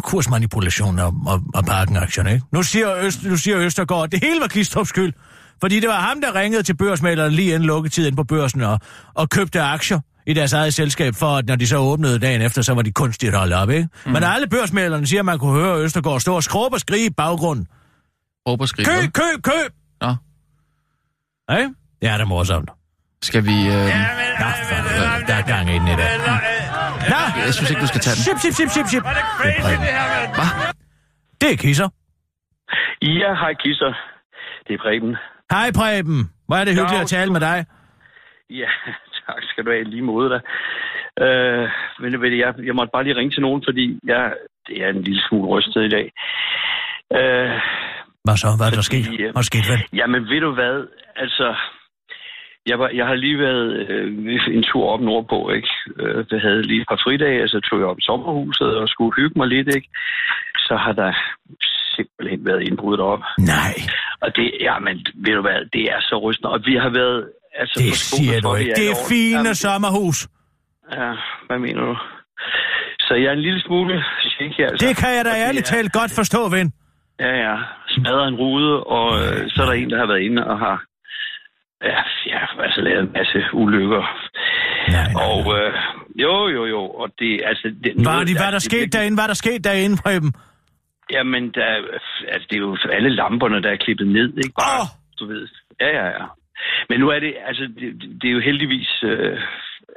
kursmanipulation og, og, og parkenaktierne, ikke? Nu siger, Øst, nu siger Østergaard, at det hele var Glistrups skyld. Fordi det var ham, der ringede til børsmaleren lige inden lukketid ind på børsen og, og købte aktier i deres eget selskab, for at når de så åbnede dagen efter, så var de kunstigt holdt op, ikke? Mm. Men alle børsmalerne siger, at man kunne høre Østergaard stå og skråbe og skrige i baggrunden. Og skrig. Køb, køb, køb! Nå. Ja, det er morsomt. Skal vi... Øh... Nå, for, der er gang i den i dag. Nå, Jeg synes ikke, du skal tage den. sip, sip. Det er Preben. Hvad? Det er kisser. Ja, hej Kisser. Det er Preben. Hej Preben. Hvor er det hyggeligt at tale med dig. Ja, tak skal du have lige måde da. Øh, men ved du, jeg, jeg måtte bare lige ringe til nogen, fordi jeg, det er en lille smule rystet i dag. Øh, Hvad så? Hvad er der sket? øh, Hvad er sket, jamen ved du hvad, altså... Jeg, var, jeg har lige været øh, en tur op nordpå, ikke? Øh, jeg havde lige et par fridage, så tog jeg op i sommerhuset og skulle hygge mig lidt, ikke? Så har der simpelthen været indbrud op. Nej, Og det, ja, men ved du hvad, det er så rystende. Og vi har været... Altså, det siger du ikke. er Det er fine Jamen, sommerhus. Ja, hvad mener du? Så jeg er en lille smule shake her. Altså. Det kan jeg da Og ærligt talt godt forstå, ven. Ja, ja. Smadret en rude, og øh, så er der en, der har været inde og har ja, ja, altså lavet en masse ulykker. Nej, nej, Og øh, jo, jo, jo, og det altså... Det, Hvad, noget- er de, hvad er der det- sket det- derinde? Hvad er der sket derinde, Preben? Jamen, der, altså, det er jo alle lamperne, der er klippet ned, ikke bare, Åh! du ved. Ja, ja, ja. Men nu er det, altså, det, det er jo heldigvis, øh,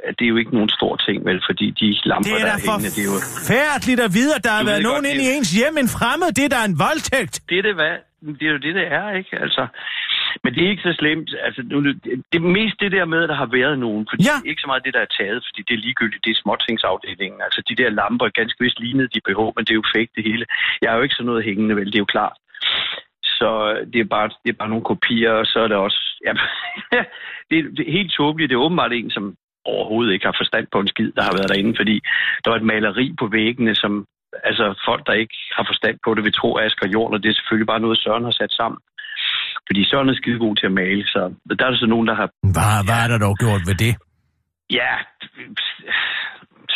at det er jo ikke nogen stor ting, vel, fordi de lamper, Det er der er hængende, det er jo... forfærdeligt at vide, at der har Du været ved nogen godt, inde i det- ens hjem, en fremmed. Det er da en voldtægt. Det er det, hvad? Det er jo det, det er, ikke? Altså, men det er ikke så slemt. Altså, nu, det, er mest det der med, at der har været nogen. Fordi Ja. Ikke så meget det, der er taget, fordi det er ligegyldigt. Det er småtingsafdelingen. Altså, de der lamper, ganske vist lignede de BH, men det er jo fake det hele. Jeg har jo ikke sådan noget hængende, vel? Det er jo klart. Så det er bare, det er bare nogle kopier, og så er det også... Ja, det, er, det er helt tåbeligt. Det er åbenbart en, som overhovedet ikke har forstand på en skid, der har været derinde, fordi der var et maleri på væggene, som altså folk, der ikke har forstand på det, vil tro er Asger Jorn, og det er selvfølgelig bare noget, Søren har sat sammen. Fordi Søren er skide god til at male, så der er der så nogen, der har, Hvad, hvad er der dog gjort ved det? ja,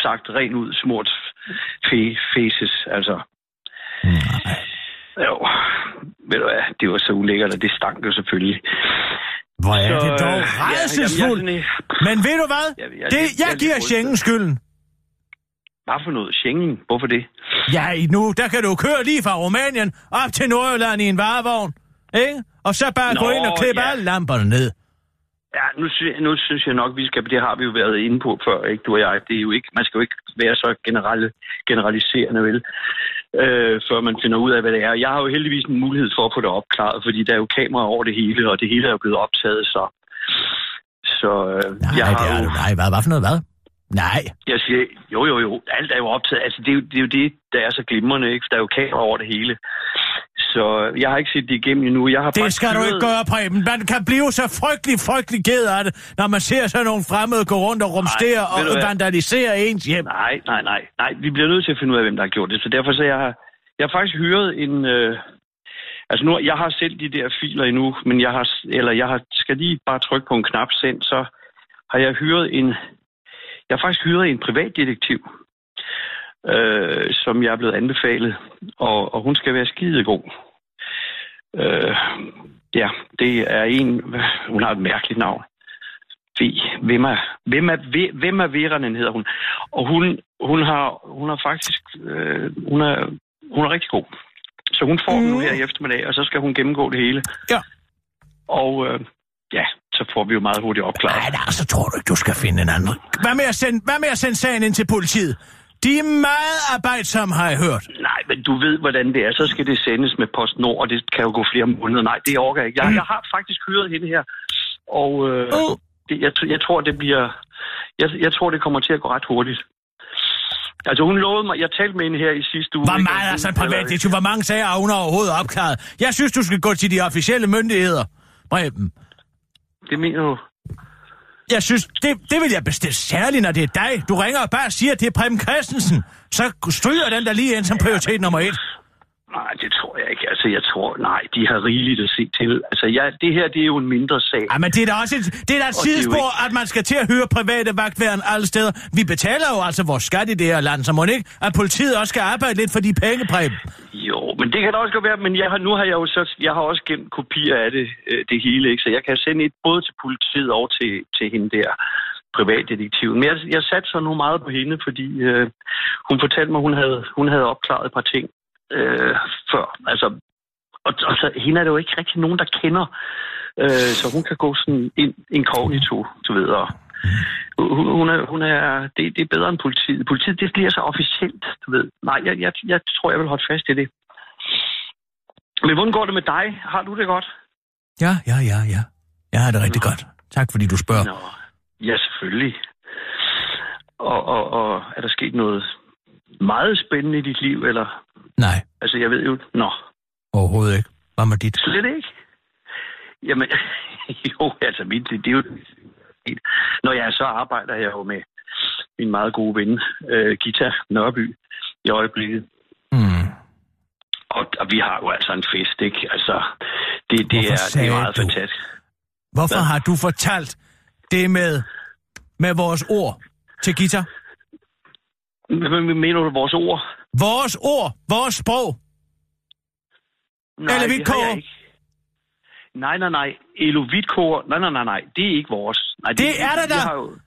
sagt rent ud, smurt fe- faces, altså. Nej. Jo, ved du hvad, det var så ulækkert, og det stank jo selvfølgelig. Hvor er Så, det dog øh, ja, redselsfuldt. er sådan, Men ved du hvad? Jeg- jeg Det, jeg jeg er giver. Schengen skylden. Hvad for noget? Schengen? Hvorfor det? Ja, nu, der kan du køre lige fra Rumænien op til Nordjylland i en varevogn. Ikke? Og så bare Nå, gå ind og klippe ja. alle lamperne ned. Ja, nu, nu synes jeg nok, vi skal, det har vi jo været inde på før, ikke du og jeg. Det er jo ikke, man skal jo ikke være så generelle, generaliserende, vel, øh, før man finder ud af, hvad det er. Jeg har jo heldigvis en mulighed for at få det opklaret, fordi der er jo kameraer over det hele, og det hele er jo blevet optaget, så... Så øh, Nej, jeg det har er jo... Nej, hvad, hvad for noget hvad? Nej. Jeg siger, jo, jo, jo, alt er jo optaget. Altså, det er jo det, er jo det der er så glimrende, ikke? Der er jo kamera over det hele. Så jeg har ikke set det igennem endnu. Jeg har Det skal du ikke gøre, Preben. Man kan blive så frygtelig, frygtelig ked af det, når man ser sådan nogle fremmede gå rundt og rumstere og vandalisere ens hjem. Nej, nej, nej, nej. Vi bliver nødt til at finde ud af, hvem der har gjort det. Så derfor så jeg har jeg har faktisk hyret en... Øh, altså nu, jeg har selv de der filer endnu, men jeg har, eller jeg har, skal lige bare trykke på en knap send, så har jeg hyret en... Jeg har faktisk hyret en privatdetektiv, øh, som jeg er blevet anbefalet, og, og hun skal være skidegod. Øh, ja, det er en... Hun har et mærkeligt navn. V. Hvem er, hvem er, Ve- hvem er Veranen, hedder hun. Og hun, hun, har, hun har faktisk... Øh, hun, er, hun er rigtig god. Så hun får mm. den nu her i eftermiddag, og så skal hun gennemgå det hele. Ja. Og øh, ja, så får vi jo meget hurtigt opklaret. Nej, nej, så tror du ikke, du skal finde en anden. Hvad med at sende, hvad med at sende sagen ind til politiet? De er meget arbejdsomme, har jeg hørt. Nej, men du ved, hvordan det er. Så skal det sendes med PostNord, og det kan jo gå flere måneder. Nej, det orker jeg ikke. Jeg, jeg har faktisk hyret hende her, og øh, Oh. det, jeg, jeg tror, det bliver... Jeg, jeg tror, det kommer til at gå ret hurtigt. Altså, hun lovede mig... Jeg talte med hende her i sidste uge. Hvor meget er så en hun- privatdetektiv? Hvor mange sager har hun overhovedet opklaret? Jeg synes, du skal gå til de officielle myndigheder. Preben. Det mener du? Jeg synes, det, det vil jeg bestille særligt, når det er dig. Du ringer og bare siger, at det er Preben Christensen. Så stryger den der lige ind som prioritet nummer et. Nej, det tror jeg ikke. Altså, jeg tror... Nej, de har rigeligt at se til. Altså, ja, det her, det er jo en mindre sag. Ja, men det er da også et, det er da et Og sidespor, at man skal til at høre private vagtværen alle steder. Vi betaler jo altså vores skat i det her land, så må ikke, at politiet også skal arbejde lidt for de penge, Preben. Jo, men det kan da også godt være, men jeg har, nu har jeg jo så, jeg har også gemt kopier af det, øh, det hele, ikke? så jeg kan sende et både til politiet og til, til hende der privatdetektiven. Men jeg, jeg satte så nu meget på hende, fordi øh, hun fortalte mig, hun havde, hun havde opklaret et par ting øh, før. Altså, og, og så hende er det jo ikke rigtig nogen, der kender. Øh, så hun kan gå sådan ind inkognito, du ved. Og hun, hun er, hun er det, det er bedre end politiet. Politiet, det bliver så officielt, du ved. Nej, jeg, jeg, jeg tror, jeg vil holde fast i det. Men hvordan går det med dig? Har du det godt? Ja, ja, ja, ja. Jeg har det rigtig godt. Tak fordi du spørger. Nå, ja, selvfølgelig. Og, og, og er der sket noget meget spændende i dit liv, eller? Nej, Altså, jeg ved jo... Nå, overhovedet ikke. Hvad med dit? slet ikke. Jamen, jo, altså, mit, det er jo... Når jeg så arbejder jeg jo med min meget gode ven, øh, Gita Nørby, i øjeblikket. Og, vi har jo altså en fest, ikke? Altså, det, det, Hvorfor er, det er meget du? fantastisk. Hvorfor Hvad? har du fortalt det med, med vores ord til Gita? Hvad mener du, vores ord? Vores ord, vores sprog. Nej, Eller det jeg ikke. Nej, nej, nej. Elo Hvidkår, nej, nej, nej, nej. Det er ikke vores. Nej, Det er der da. jeg har jo-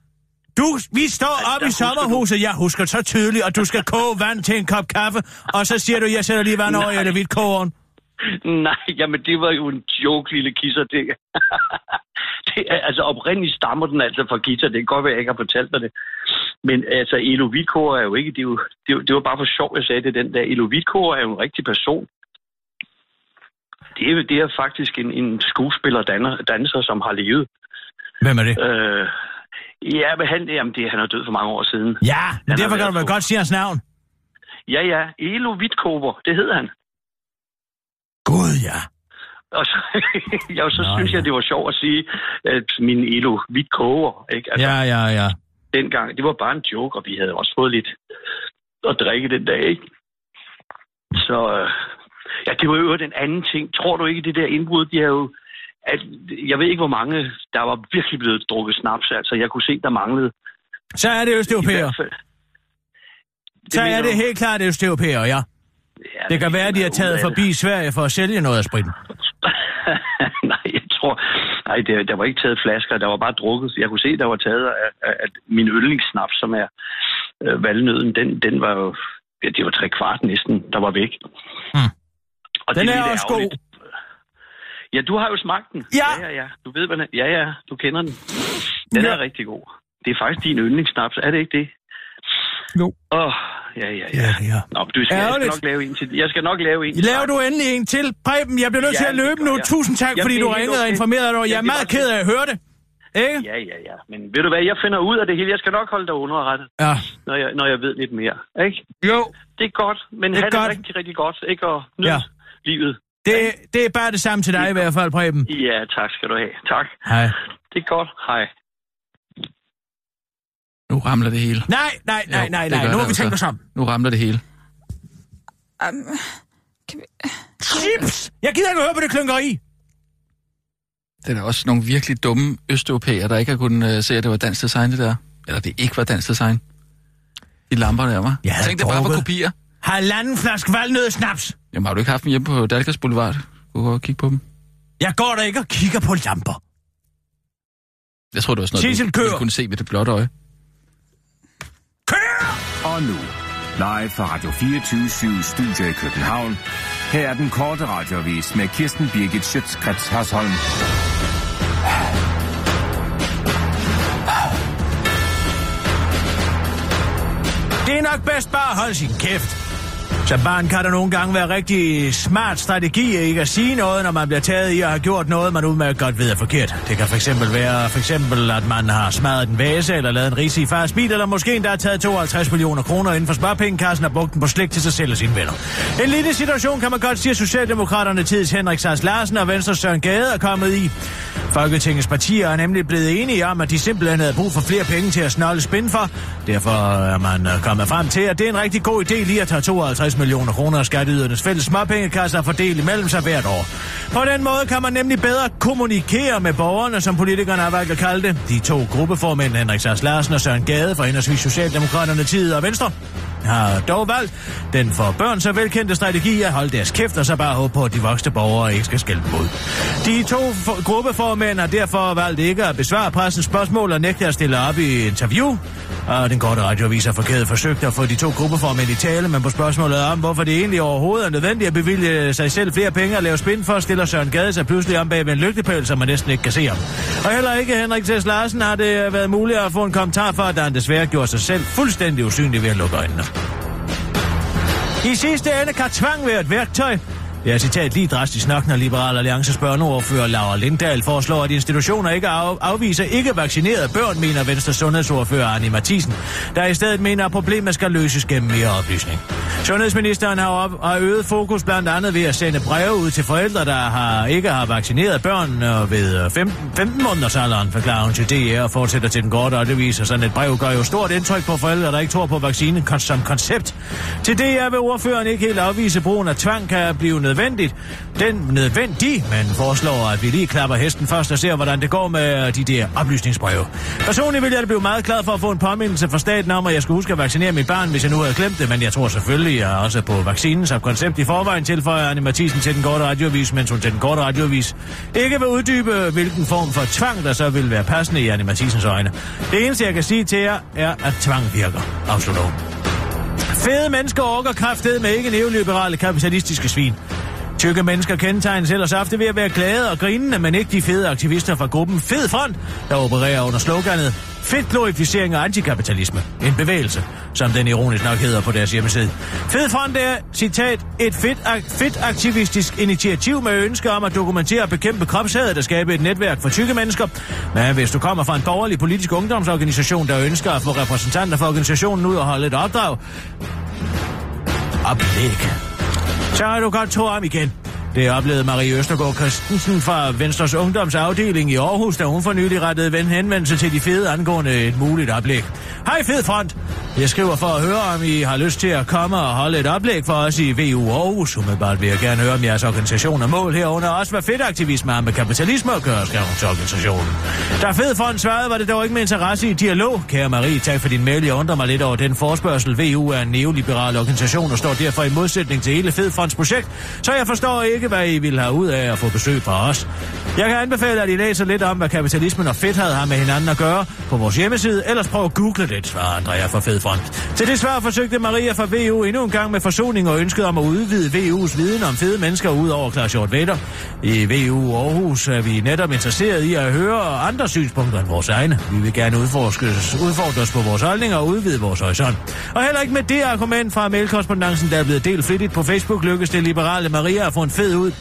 Du, vi står Ej, op der i sommerhuset, jeg husker så tydeligt, og du skal koge vand til en kop kaffe, og så siger du, jeg sætter lige vand over i hvidkåren. Nej, jamen det var jo en joke, lille kisser. Det, det er, altså oprindeligt stammer den altså fra Gita. Det kan godt være, jeg ikke har fortalt dig det. Men altså, Elo Hvidkår er jo ikke... Det, er jo, det, det var bare for sjov, jeg sagde det. Den der Elo Hvidkår er jo en rigtig person. Det er, det er faktisk en, en skuespiller, danner, danser, som har levet. Hvem er det? Øh, ja, men han, jamen, det, han er død for mange år siden. Ja, men har derfor kan du vel godt sige hans navn. Ja, ja. Elo Hvidkover, det hedder han. Gud, ja. Og så, jeg, så Nå, synes ja. jeg, det var sjovt at sige, at min Elo hvidt koger, ikke? Altså, Ja, ja, ja. dengang, det var bare en joke, og vi havde også fået lidt at drikke den dag, ikke? Så, øh, ja, det var jo den anden ting. Tror du ikke, det der indbrud, de er jo, at, jeg ved ikke, hvor mange, der var virkelig blevet drukket snaps, altså jeg kunne se, der manglede. Så er det østeuropæer. Så er det helt klart østeuropæer, ja. Ja, Det kan være, at de har taget det. forbi Sverige for at sælge noget af spritten. nej, jeg tror... Nej, der, der var ikke taget flasker, der var bare drukket. Jeg kunne se, der var taget af, af, af min yndlingssnaps, som er øh, valnøden. Den, den var jo... Ja, det var tre kvart næsten, der var væk. Hmm. Og Den det er lidt også god. Ja, du har jo smagt den. Ja. ja, ja. ja. Du ved, hvad den er. Ja, ja, du kender den. Den Ja. er rigtig god. Det er faktisk din yndlingssnaps, er det ikke det? Jo. Åh, oh, ja, ja, ja. Ja, ja. Nå, du skal, jeg skal nok lave en til. Jeg skal nok lave en til Laver du endelig en til? Preben, jeg bliver nødt Ja, til at det løbe nu. jeg. Tusind tak, Jamen, fordi det du er ringede og informerede dig. Jeg er Jamen, det meget ked af at høre det. Ikke? Ja, ja, ja. Men ved du hvad, jeg finder ud af det hele. Jeg skal nok holde dig underrettet, Ja. når jeg, når jeg ved lidt mere. Ikke? Jo, Det er godt, men Det er have det godt. rigtig, rigtig godt. Ikke? Og nyd Ja. ja. livet. Det, det er bare det samme til dig i hvert fald, Preben. Ja, tak skal du have. Tak. Hej. Det er godt. Hej. Nu ramler det hele. Nej, nej, nej, nej, nej. Nu har vi altså. tænkt os om. Nu ramler det hele. Um, kan vi... Chips! Jeg gider ikke høre på det klynkeri. Det er da også nogle virkelig dumme østeuropæere, der ikke har kunnet uh, se, at det var dansk design, det der. Eller det ikke var dansk design. De lamper der, var. Jeg havde Tænk, det bare var kopier. Halvanden flaske valnød snaps. Jamen, har du ikke haft dem hjemme på Dalgas Boulevard? Du kan gå og kigge på dem. Jeg går der ikke og kigger på lamper. Jeg tror, det var sådan noget, Sissel, du ville kunne se ved det blotte øje. Kør! Og nu, live fra Radio 24 Studio i København. Her er den korte radiovis med Kirsten Birgit Schøtzgrads Hasholm. Det er nok bedst bare at holde sin kæft. Så barn kan der nogle gange være rigtig smart strategi ikke at sige noget, når man bliver taget i at have gjort noget, man udmærket godt ved er forkert. Det kan fx være, for eksempel, at man har smadret en vase, eller lavet en ris i fars bil, eller måske endda har taget 52 millioner kroner inden for sparpengekassen og brugt den på slik til sig selv og sine venner. En lille situation kan man godt sige, at Socialdemokraterne tids Henrik Sars Larsen og Venstre Søren Gade er kommet i. Folketingets partier er nemlig blevet enige om, at de simpelthen havde brug for flere penge til at snolde spin for. Derfor er man øh, kommet frem til, at det er en rigtig god idé lige at tage 52 millioner kroner af skatteydernes fælles småpengekasser og fordele imellem sig hvert år. På den måde kan man nemlig bedre kommunikere med borgerne, som politikerne har valgt at kalde det. De to gruppeformænd, Henrik Sars Larsen og Søren Gade fra henholdsvis Socialdemokraterne, Tid og Venstre, har dog valgt den for børn så velkendte strategi at holde deres kæft og så bare håbe på, at de voksne borgere ikke skal skælde mod. De to for- gruppeformænd har derfor valgt ikke at besvare pressens spørgsmål og nægte at stille op i interview. Og den korte radioavis har forkert forsøgt at få de to gruppeformænd i tale, men på spørgsmålet om, hvorfor det egentlig overhovedet er nødvendigt at bevilge sig selv flere penge og lave spin for, stiller Søren Gade sig pludselig om bag ved en lygtepæl, som man næsten ikke kan se ham. Og heller ikke Henrik Tess Larsen har det været muligt at få en kommentar for, at han desværre gjorde sig selv fuldstændig usynlig ved at lukke øjnene. I sidste ende kan tvang være et værktøj, det er citat lige drastisk nok, når Liberal Alliances børneordfører Laura Lindahl foreslår, at institutioner ikke af, afviser ikke vaccinerede børn, mener Venstre sundhedsordfører Annie Mathisen, der i stedet mener, at problemet skal løses gennem mere oplysning. Sundhedsministeren har, op, har øget fokus blandt andet ved at sende breve ud til forældre, der har, ikke har vaccineret børn og ved øh, 15, 15 måneders alderen, forklarer hun til DR og fortsætter til den korte og sådan et brev gør jo stort indtryk på forældre, der ikke tror på vaccinen som koncept. Til DR vil ordføreren ikke helt afvise brugen af tvang kan blive nødvendigt. Den nødvendig, men foreslår, at vi lige klapper hesten først og ser, hvordan det går med øh, de der oplysningsbreve. Personligt vil jeg blive meget glad for at få en påmindelse fra staten om, at jeg skulle huske at vaccinere mit barn, hvis jeg nu havde glemt det, men jeg tror selvfølgelig jeg også på vaccinen som koncept i forvejen tilføjer Anne Mathisen til den korte radioavis, mens hun til den korte radioavis ikke vil uddybe, hvilken form for tvang, der så vil være passende i Anne Mathisens øjne. Det eneste, jeg kan sige til jer, er, at tvang virker, afslutter hun. Fede mennesker orker kraftet med ikke neoliberale kapitalistiske svin. Tykke mennesker kendetegnes ellers ofte ved at være glade og grinende, men ikke de fede aktivister fra gruppen Fed Front, der opererer under sloganet Fedt glorificering og antikapitalisme. En bevægelse, som den ironisk nok hedder på deres hjemmeside. Fed Front er, citat, et fedt, ak- fedt aktivistisk initiativ med ønske om at dokumentere og bekæmpe kropshadet og skabe et netværk for tykke mennesker. Men hvis du kommer fra en borgerlig politisk ungdomsorganisation, der ønsker at få repræsentanter for organisationen ud og holde et opdrag, oplæg så har du godt to om igen. Det oplevede Marie Østergaard Christensen fra Venstres Ungdomsafdeling i Aarhus, da hun for nylig rettede ven henvendelse til de fede angående et muligt oplæg. Hej Fed Front! Jeg skriver for at høre, om I har lyst til at komme og holde et oplæg for os i VU Aarhus. Umiddelbart vil jeg gerne høre om jeres organisation og mål herunder også, hvad fedt aktivisme har med kapitalisme at gøre, skrev hun til organisationen. Da Fed Front svarede, var det dog ikke med interesse i dialog. Kære Marie, tak for din mail. Jeg undrer mig lidt over den forspørgsel. VU er en neoliberal organisation og står derfor i modsætning til hele Fed Fronts projekt, så jeg forstår ikke, hvad I vil have ud af at få besøg fra os. Jeg kan anbefale, at I læser lidt om, hvad kapitalismen og fedthed har med hinanden at gøre på vores hjemmeside, ellers prøv at google det, svarer Andrea fra Fed Front. Til det svar forsøgte Maria fra VU endnu en gang med forsoning og ønsket om at udvide VU's viden om fede mennesker ud over Claus Hjort Vetter. I VU Aarhus er vi netop interesseret i at høre andre synspunkter end vores egne. Vi vil gerne udforskes, udfordre os på vores holdninger og udvide vores horisont. Og heller ikke med det argument fra mailkorrespondancen, der er blevet delt flittigt på Facebook, lykkes det liberale Maria at få en fed ud.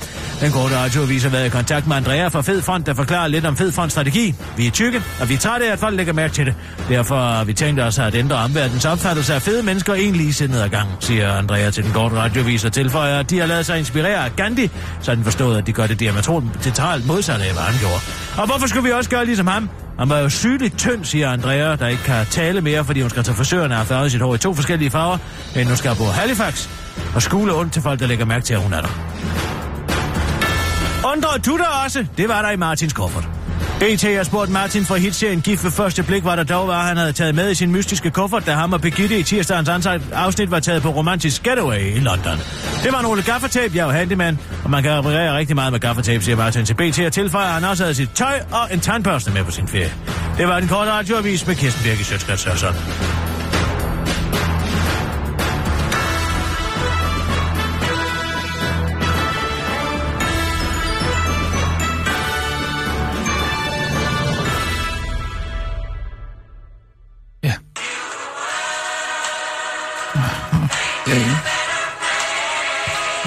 Den korte radioavis har været i kontakt med Andrea fra Fed Front, der forklarer lidt om Fed Fonds strategi. Vi er tykke, og vi tager det, at folk lægger mærke til det. Derfor har vi tænkt os at ændre omverdens opfattelse af fede mennesker en ligesindet ad gang, siger Andrea til den korte radioavis og tilføjer, at de har lavet sig inspirere af Gandhi, så den forstået, at de gør det diametralt modsat af, hvad han gjorde. Og hvorfor skulle vi også gøre ligesom ham? Han var jo sygeligt tynd, siger Andrea, der ikke kan tale mere, fordi hun skal tage frisøren og har farvet sit hår i to forskellige farver, men hun skal bo Halifax og skule ondt til folk, der lægger mærke til, at hun er der. Undrede du dig også? Det var der i Martins kuffert. BT har spurgt Martin fra hitserien Gift ved første blik, var der dog var, han havde taget med i sin mystiske kuffert, da ham og Birgitte i tirsdagens ansigt afsnit var taget på romantisk getaway i London. Det var nogle gaffatape, jeg er jo handyman, og man kan reparere rigtig meget med gaffatape, siger Martin til BT, og tilføjer, at han også havde sit tøj og en tandbørste med på sin ferie. Det var den korte radioavis med Kirsten Birke Sjøtskrets Sørsson.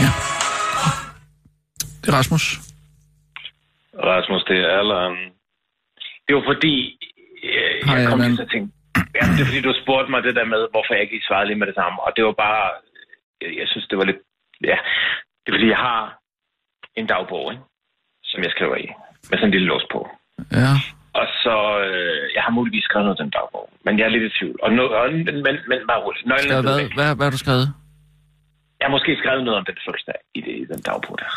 Ja. Det er Rasmus. Rasmus, det er Allan. Det var fordi, øh, Hej, jeg kom Allan. til at tænke, ja, det er fordi, du spurgte mig det der med, hvorfor jeg ikke svarede lige med det samme. Og det var bare, jeg, jeg synes, det var lidt, ja, det er fordi, jeg har en dagbog, ikke? som jeg skriver i, med sådan en lille lås på. Ja. Og så, øh, jeg har muligvis skrevet noget den dagbog, men jeg er lidt i tvivl. Og no, og, men, men, men bare roligt. Nøglen hvad, væk. hvad, hvad har du skrevet? Jeg har måske skrevet noget om den fødselsdag i, det, i den dagbog der.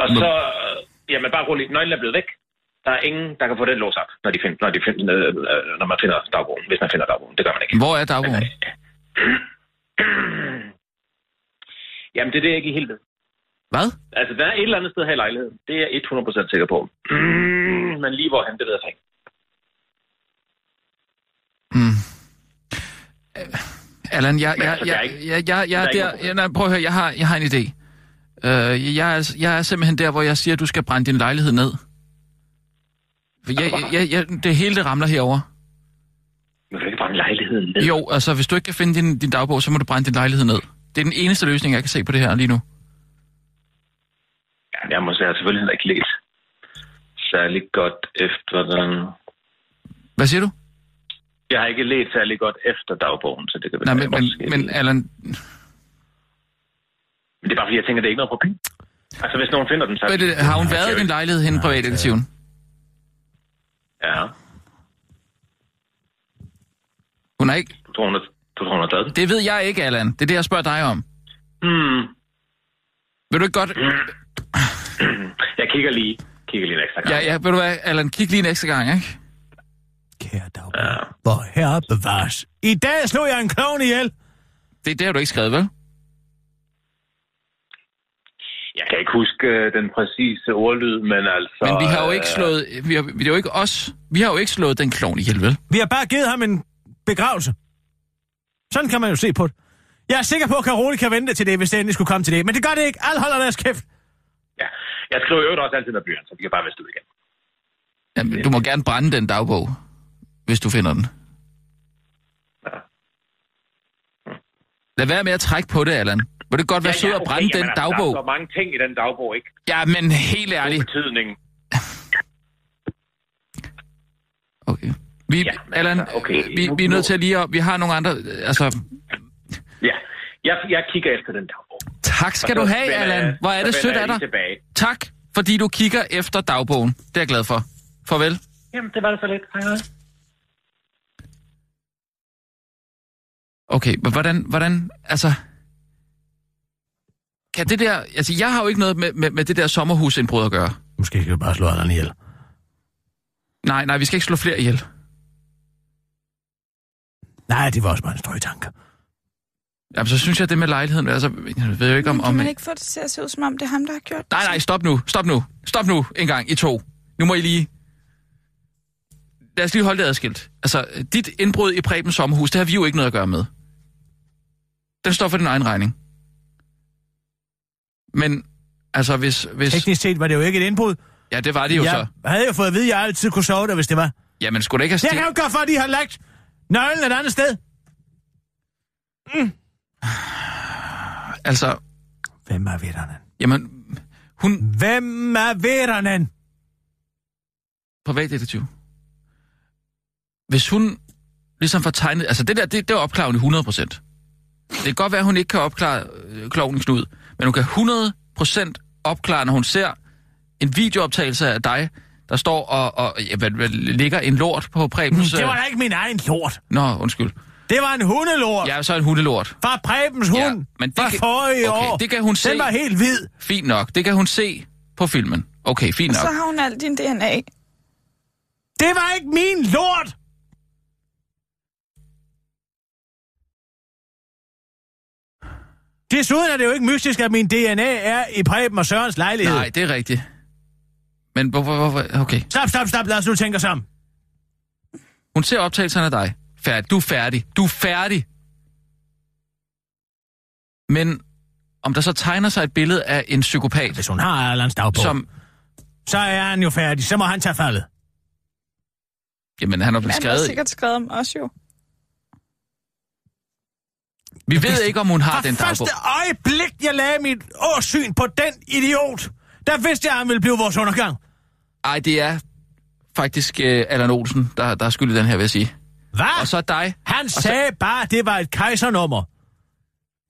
Og så, øh, jamen bare roligt, nøglen er blevet væk. Der er ingen, der kan få den lås op, når, de find, når, de find, øh, øh, når man finder dagbogen, hvis man finder dagbogen. Det gør man ikke. Hvor er dagbogen? Jamen, det er det, jeg ikke helt ved. Hvad? Altså, der er et eller andet sted her i lejligheden. Det er jeg 100% sikker på. Men lige hvorhen, det ved jeg ikke. Allan, jeg, Men jeg, altså, jeg, jeg, jeg, jeg, der er jeg, nej, prøv at høre, jeg har, jeg har en idé. Uh, jeg, er, jeg er simpelthen der, hvor jeg siger, at du skal brænde din lejlighed ned. For jeg, jeg, jeg, jeg, det hele, det ramler herover. Man kan ikke brænde lejligheden ned. Jo, altså, hvis du ikke kan finde din, din dagbog, så må du brænde din lejlighed ned. Det er den eneste løsning, jeg kan se på det her lige nu. Ja, jeg må sige, jeg har selvfølgelig ikke læst særlig godt efter den. Hvad siger du? Jeg har ikke læst særlig godt efter dagbogen, så det kan Nej, være, men, men, måske- men Allan, Men det er bare fordi, jeg tænker, det er ikke noget problem. Altså, hvis nogen finder den, så... er det, har hun været i din lejlighed henne i privatdetektiven? Ja. Hun er ikke... Du tror, hun har, du tror, hun har taget den? Det ved jeg ikke, Allan. Det er det, jeg spørger dig om. Hmm. Vil du ikke godt... Jeg kigger lige. Kigger lige en ekstra gang. Ja, ja, ved du hvad, Allan, kig lige en ekstra gang, ikke? Kære dagbog, hvor herre bevares. I dag slog jeg en klovn ihjel. Det, det har du ikke skrevet, vel? Jeg kan ikke huske øh, den præcise ordlyd, men altså... Men vi har jo ikke øh, slået... Vi har, det er jo ikke os. Vi har jo ikke slået den klovn ihjel, vel? Vi har bare givet ham en begravelse. Sådan kan man jo se på det. Jeg er sikker på, at Karoli kan vente til det, hvis det endelig skulle komme til det. Men det gør det ikke. Alle holder deres kæft. Ja. Jeg skriver jo også altid med blyant, så vi kan bare viste ud igen. Jamen, du må gerne brænde den dagbog, hvis du finder den. Ja. Lad være med at trække på det, Allan. Må det godt være sød at brænde den jamen, altså, dagbog? Der er så mange ting i den dagbog, ikke? Ja, men helt ærligt. betydning. Okay. Vi, Ja, Allan, altså, okay, vi, vi er nødt til at lige... at- Vi har nogle andre... øh, Altså, Ja. Jeg, jeg kigger efter den dagbog. tak skal Og du så have, vender Allan. Hvor er så det sødt af dig. tilbage. Tak, fordi du kigger efter dagbogen. Det er jeg glad for. Farvel. Jamen, det var det så lidt. Hej, hej. Okay, men hvordan, hvordan, altså... Kan det der... Altså, jeg har jo ikke noget med, med, med det der sommerhusindbrud at gøre. Måske kan vi bare slå Allan ihjel. Nej, nej, vi skal ikke slå flere ihjel. Nej, det var også bare en strøgtanke. Jamen, så synes jeg, det med lejligheden... Altså, jeg ved jo ikke om... Men om kan man ikke få det til at se ud, som om det er ham, der har gjort det? Nej, nej, stop nu. Stop nu. Stop nu en gang, I to. Nu må I lige... Lad os lige holde det adskilt. Altså, dit indbrud i Prebens sommerhus, det har vi jo ikke noget at gøre med. Den står for din egen regning. Men, altså, hvis... hvis Teknisk set var det jo ikke et indbrud. ja, det var det jo så. Jeg havde jo fået at vide, at jeg altid kunne sove der, hvis det var. Jamen, skulle det ikke have Jeg stil... kan jo gøre for, at de har lagt nøglen et andet sted. Altså, Hvem er vitterne? jamen... Hun... Hvem er vitterne? Privatdetektiv. Hvis hun ligesom får tegnet... Altså, det der, det, det er opklarende 100 procent. Det kan godt være, at hun ikke kan opklare øh, klovnen Knud, men hun kan 100 procent opklare, når hun ser en videooptagelse af dig, der står og, og ja, hvad, hvad, ligger en lort på Prebens... Det var da ikke min egen lort. Nå, undskyld. Det var en hundelort. Ja, så en hundelort. Fra Prebens Ja, hund. men det fra kan- forrige okay, år. det kan hun se. Den var helt hvid. Fint nok. Det kan hun se på filmen. Okay, fint Og så nok. har hun alt din DNA. Det var ikke min lort. Desuden er det jo ikke mystisk, at min DNA er i Preben og Sørens lejlighed. Nej, det er rigtigt. Men hvorfor... hvorfor okay. Stop, stop, stop. Lad os nu tænke os om. Hun ser optagelserne af dig. Færdig. Du er færdig. Du er færdig. Men om der så tegner sig et billede af en psykopat, Hvis hun har Allans dagbog, som... så er han jo færdig. Så må han tage faldet. Jamen, han har Men blevet han har sikkert skrevet om os jo. Vi ved ikke, om hun har den dagbog. første øjeblik, jeg lagde mit årsyn på den idiot, der vidste jeg, at han ville blive vores undergang. Ej, det er faktisk uh, Allan Olsen, der, der er skyld i den her, vil jeg sige. Hvad? Og så dig. Han så- sagde bare, at det var et kejsernummer.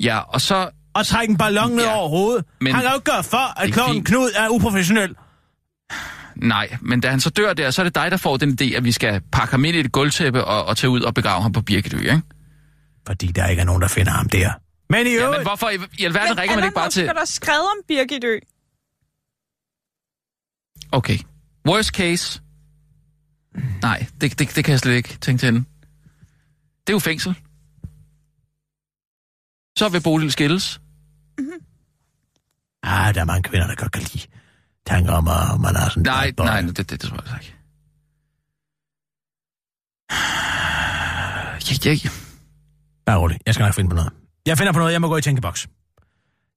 Ja, og så... Og trække en ballon ned Ja, over hovedet. men- Han kan jo ikke gøre for, at kloven fint. Knud er uprofessionel. Nej, men da han så dør der, så er det dig, der får den idé, at vi skal pakke ham ind i et gulvtæppe og, og tage ud og begrave ham på Birkedø, ikke? Fordi der ikke er nogen, der finder ham der. Men i Ja, øvrigt... men hvorfor i, i alverden ringer man ikke bare til... Men der skrevet om Birgitø. Okay. Worst case. Nej, det, det, det kan jeg slet ikke tænke til hende. Det er jo fængsel. Så vil Bodil skilles. Ah, der er mange kvinder, der godt kan lide tanker om, at man har sådan... Nej, boy. nej, det, det, det tror jeg altså ikke. Jeg, jeg, Bare rolig. Jeg skal nok finde på noget. Jeg finder på noget. Jeg må gå i tænkeboks.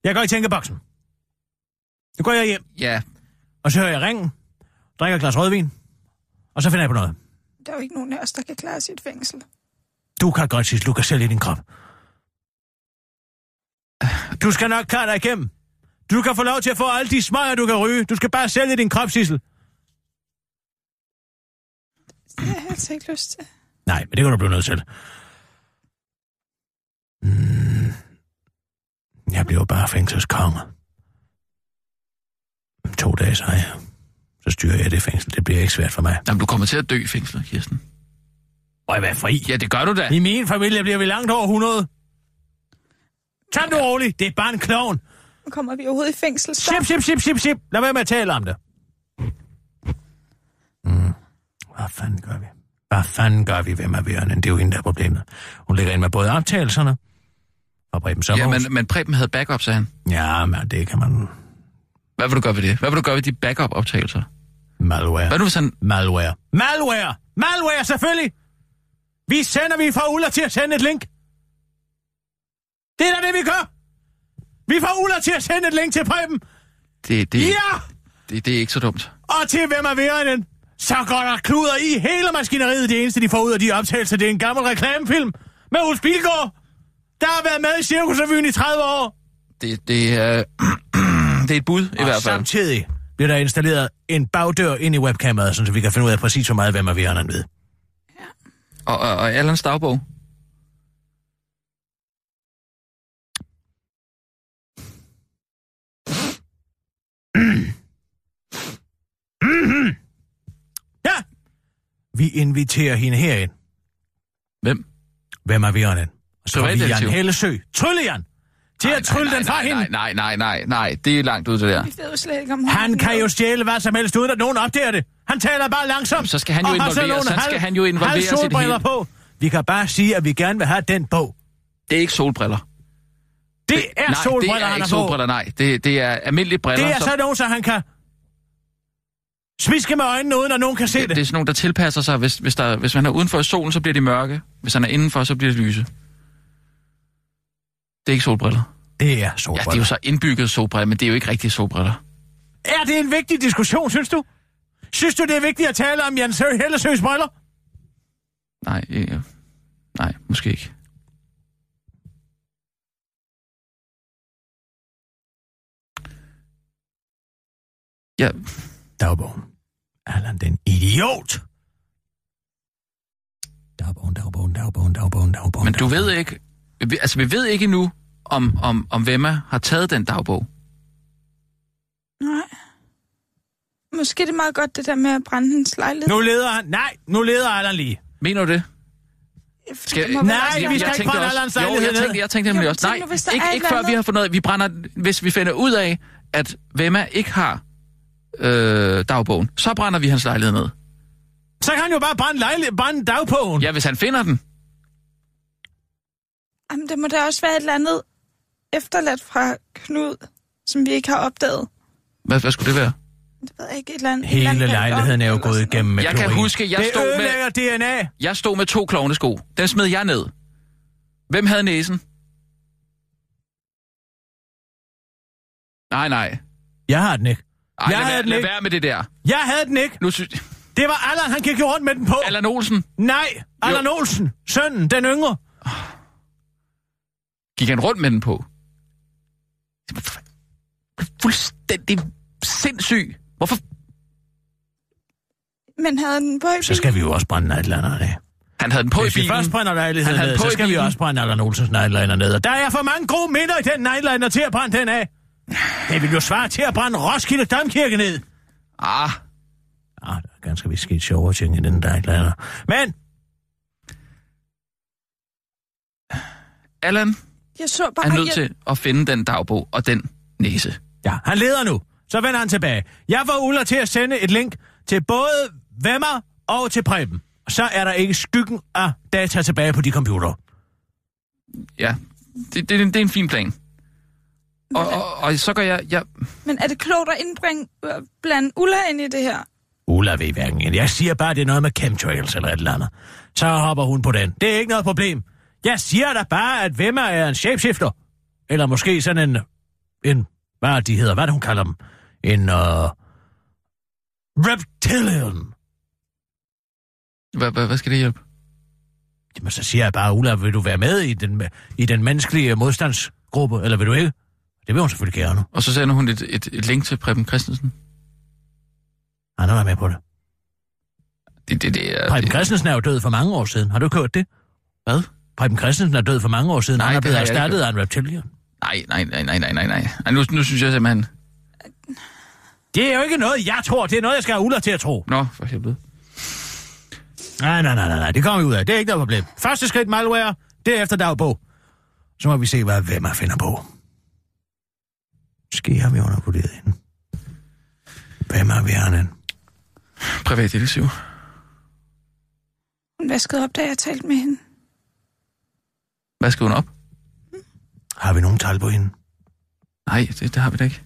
Jeg går i tænkeboksen. Nu går jeg hjem, Ja, og så hører jeg ringen, drikker et glas rødvin, og så finder jeg på noget. Der er jo ikke nogen af os, der kan klare sit fængsel. Du kan godt, Sissel. Du kan selv i din krop. Du skal nok klare dig igennem. Du kan få lov til at få alle de smøger, du kan ryge. Du skal bare sælge din krop, Sissel. Det har jeg altså ikke lyst til. Nej, men det kan du blive nødt til. Mm. Jeg bliver bare fængselskonge. Om to dage, så, er jeg, så styrer jeg det fængsel. Det bliver ikke svært for mig. Jamen, du kommer til at dø i fængslet, Kirsten. Og jeg være fri. Ja, det gør du da. I min familie bliver vi langt over 100. Tag nu roligt. Det er bare en klovn. Nu kommer vi overhovedet i fængsel. Stop. Sip, sip, sip, sip, sip. Lad være med at tale om det. Mm. Hvad fanden gør vi? Hvad fanden gør vi? Hvem er Vørnen? Det er jo hende, der er problemet. Hun ligger ind med både optagelserne og Preben Ja, Sommerhus. men, men Preben havde backup, sagde han. Ja, men det kan man... Hvad vil du gøre ved det? Hvad vil du gøre ved de backup-optagelser? Malware. Hvad nu hvis han... Malware. Malware! Malware, selvfølgelig! Vi sender, vi får Ulla til at sende et link. Det er da det, vi gør. Vi får Ulla til at sende et link til Preben. Det, det, Ja! det, det er ikke så dumt. Og til hvem er værenden? Så går der kluder i hele maskineriet. Det eneste, de får ud af de optagelser, det er en gammel reklamefilm med Ulf Bilgaard, der har været med i Cirkusrevyen i 30 år. Det, det, er, det er et bud, i og hvert fald. samtidig bliver der installeret en bagdør ind i webkameraet, så vi kan finde ud af præcis, hvor meget hvem er værenden ved. Og, og, og Allans dagbog. Ja! Vi inviterer hende herind. Hvem? Hvem er værenden? Så får vi Jan Privatdetektiv. Hellesø. Tryllejan! Til at trylle nej, den fra nej, hende. Nej, nej, nej, nej, nej. Det er langt ud, det der. Han kan jo stjæle hvad som helst, uden at nogen opdager det. Han taler bare langsomt. Så skal han jo involveres. nogle Så skal halv- han jo involveres i det hele. på. Vi kan bare sige, at vi gerne vil have den bog. Det er ikke solbriller. Det, det er nej, solbriller, det er han ikke har solbriller, nej. Det, det er almindelige briller. Det er som- så nogen, så han kan smiske med øjnene, uden at nogen kan se det, det. det er sådan nogle, der tilpasser sig. Hvis, hvis, der, hvis man er udenfor i solen, så bliver de mørke. Hvis han er indenfor, så bliver det lyse. Det er ikke solbriller. Det er Ja, solbriller. det er jo så indbygget solbriller, men det er jo ikke rigtige solbriller. Er det en vigtig diskussion, synes du? Synes du, det er vigtigt at tale om Jens Hellesøs briller? Nej, øh, nej, måske ikke. Ja, Dagbogen. Allan, den idiot! Dagbogen, dagbogen, dagbogen, dagbogen, dagbogen. men du ved ikke... vi- Altså, vi ved ikke nu, om, om, om Vemma har taget den dagbog. Nej. Måske det er meget godt, det der med at brænde hendes lejlighed. Nu leder han... Nej, nu leder Allan lige. Mener du det? Skal, Nej, også vi være- skal ikke brænde Allans Jo, lejlighed jeg tænkte, jeg tænkte nemlig Jo, også, nej, nu, ikke, ikke før vi har fundet ud af, vi brænder, hvis vi finder ud af, at Vemma ikke har øh, dagbogen, så brænder vi hans lejlighed ned. Så kan han jo bare brænde, lejlighed, brænde dagbogen. Ja, hvis han finder den. Jamen, det må da også være et eller andet efterladt fra Knud, som vi ikke har opdaget. Hvad, hvad skulle det være? Det ved jeg ikke, et eller andet... et eller Hele andet lejligheden er jo gået igennem med Jeg kan klorin. huske, jeg det stod med- DNA. Jeg stod med to klovnesko. Dem smed jeg ned. Hvem havde næsen? Nej, nej. Jeg har den ikke. Ej, Jeg lad, havde være, den lad ikke. være med det der. Jeg havde den ikke. Nu synes... Det var Allan, han gik jo rundt med den på. Allan Olsen, Nej, Allan Olsen. Sønnen, den yngre. Gik han rundt med den på? Fuldstændig sindssyg. Hvorfor? Men havde den på i Så skal vi jo også brænde Nightliner ned. Han havde den på Hvis i vi bilen. først brænder lejligheden Han havde ned, så skal vi også brænde Allan Olsens Nightliner ned. Og der er for mange gode minder i den Nightliner til at brænde den af. Det vil jo svare til at brænde Roskilde Domkirke ned. Ah, Ah, der er ganske vist sket sjovere ting i den Nightliner. Men, Allan Jeg så bare... er nødt jeg, til at finde den dagbog og den næse. ja, han leder nu. Så vender han tilbage. Jeg får Ulla til at sende et link til både Vemmer og til Preben. Så er der ikke skyggen af data tilbage på de computer. Ja, det, det, det er en fin plan. Og, og, og så gør jeg... jeg Men er det klogt at indbringe øh, blandt Ulla ind i det her? Ulla ved hverken. Jeg siger bare, det er noget med chemtrails eller et eller andet. Så hopper hun på den. Det er ikke noget problem. Jeg siger da bare, at Vemma er en shapeshifter. Eller måske sådan en... En... Hvad er de hedder? Hvad er det, hun kalder dem? En... Uh, reptilian. Hvad, hvad, hvad skal det hjælpe? Jamen, så siger jeg bare, Ulla, vil du være med i den, i den menneskelige modstandsgruppe, eller vil du ikke? Det vil hun selvfølgelig gerne. Og så sender hun et, et, et link til Preben Christensen. Han været med på det. Det, det, det er... Preben det, Christensen er jo død for mange år siden. Har du ikke hørt det? Hvad? Preben Christensen er død for mange år siden. Nej, han er det blevet erstattet af en reptilian. Nej, nej, nej, nej, nej, nej, nej. Ej, nu, nu synes jeg simpelthen... Det er jo ikke noget, jeg tror. Det er noget, jeg skal have Ulla til at tro. Nå, for helvede. Nej, nej, nej, nej, nej. Det kommer vi ud af. Det er ikke noget problem. Første skridt, malware. Derefter dagbog. Så må vi se, hvad hvem jeg finder på. Måske har vi undervurderet hende. Hvem er værende? Privatdetektiv. Hun vaskede op, da jeg talte med hende. Hvad skal hun op? Har vi nogen tal på hende? Nej, det, det har vi da ikke.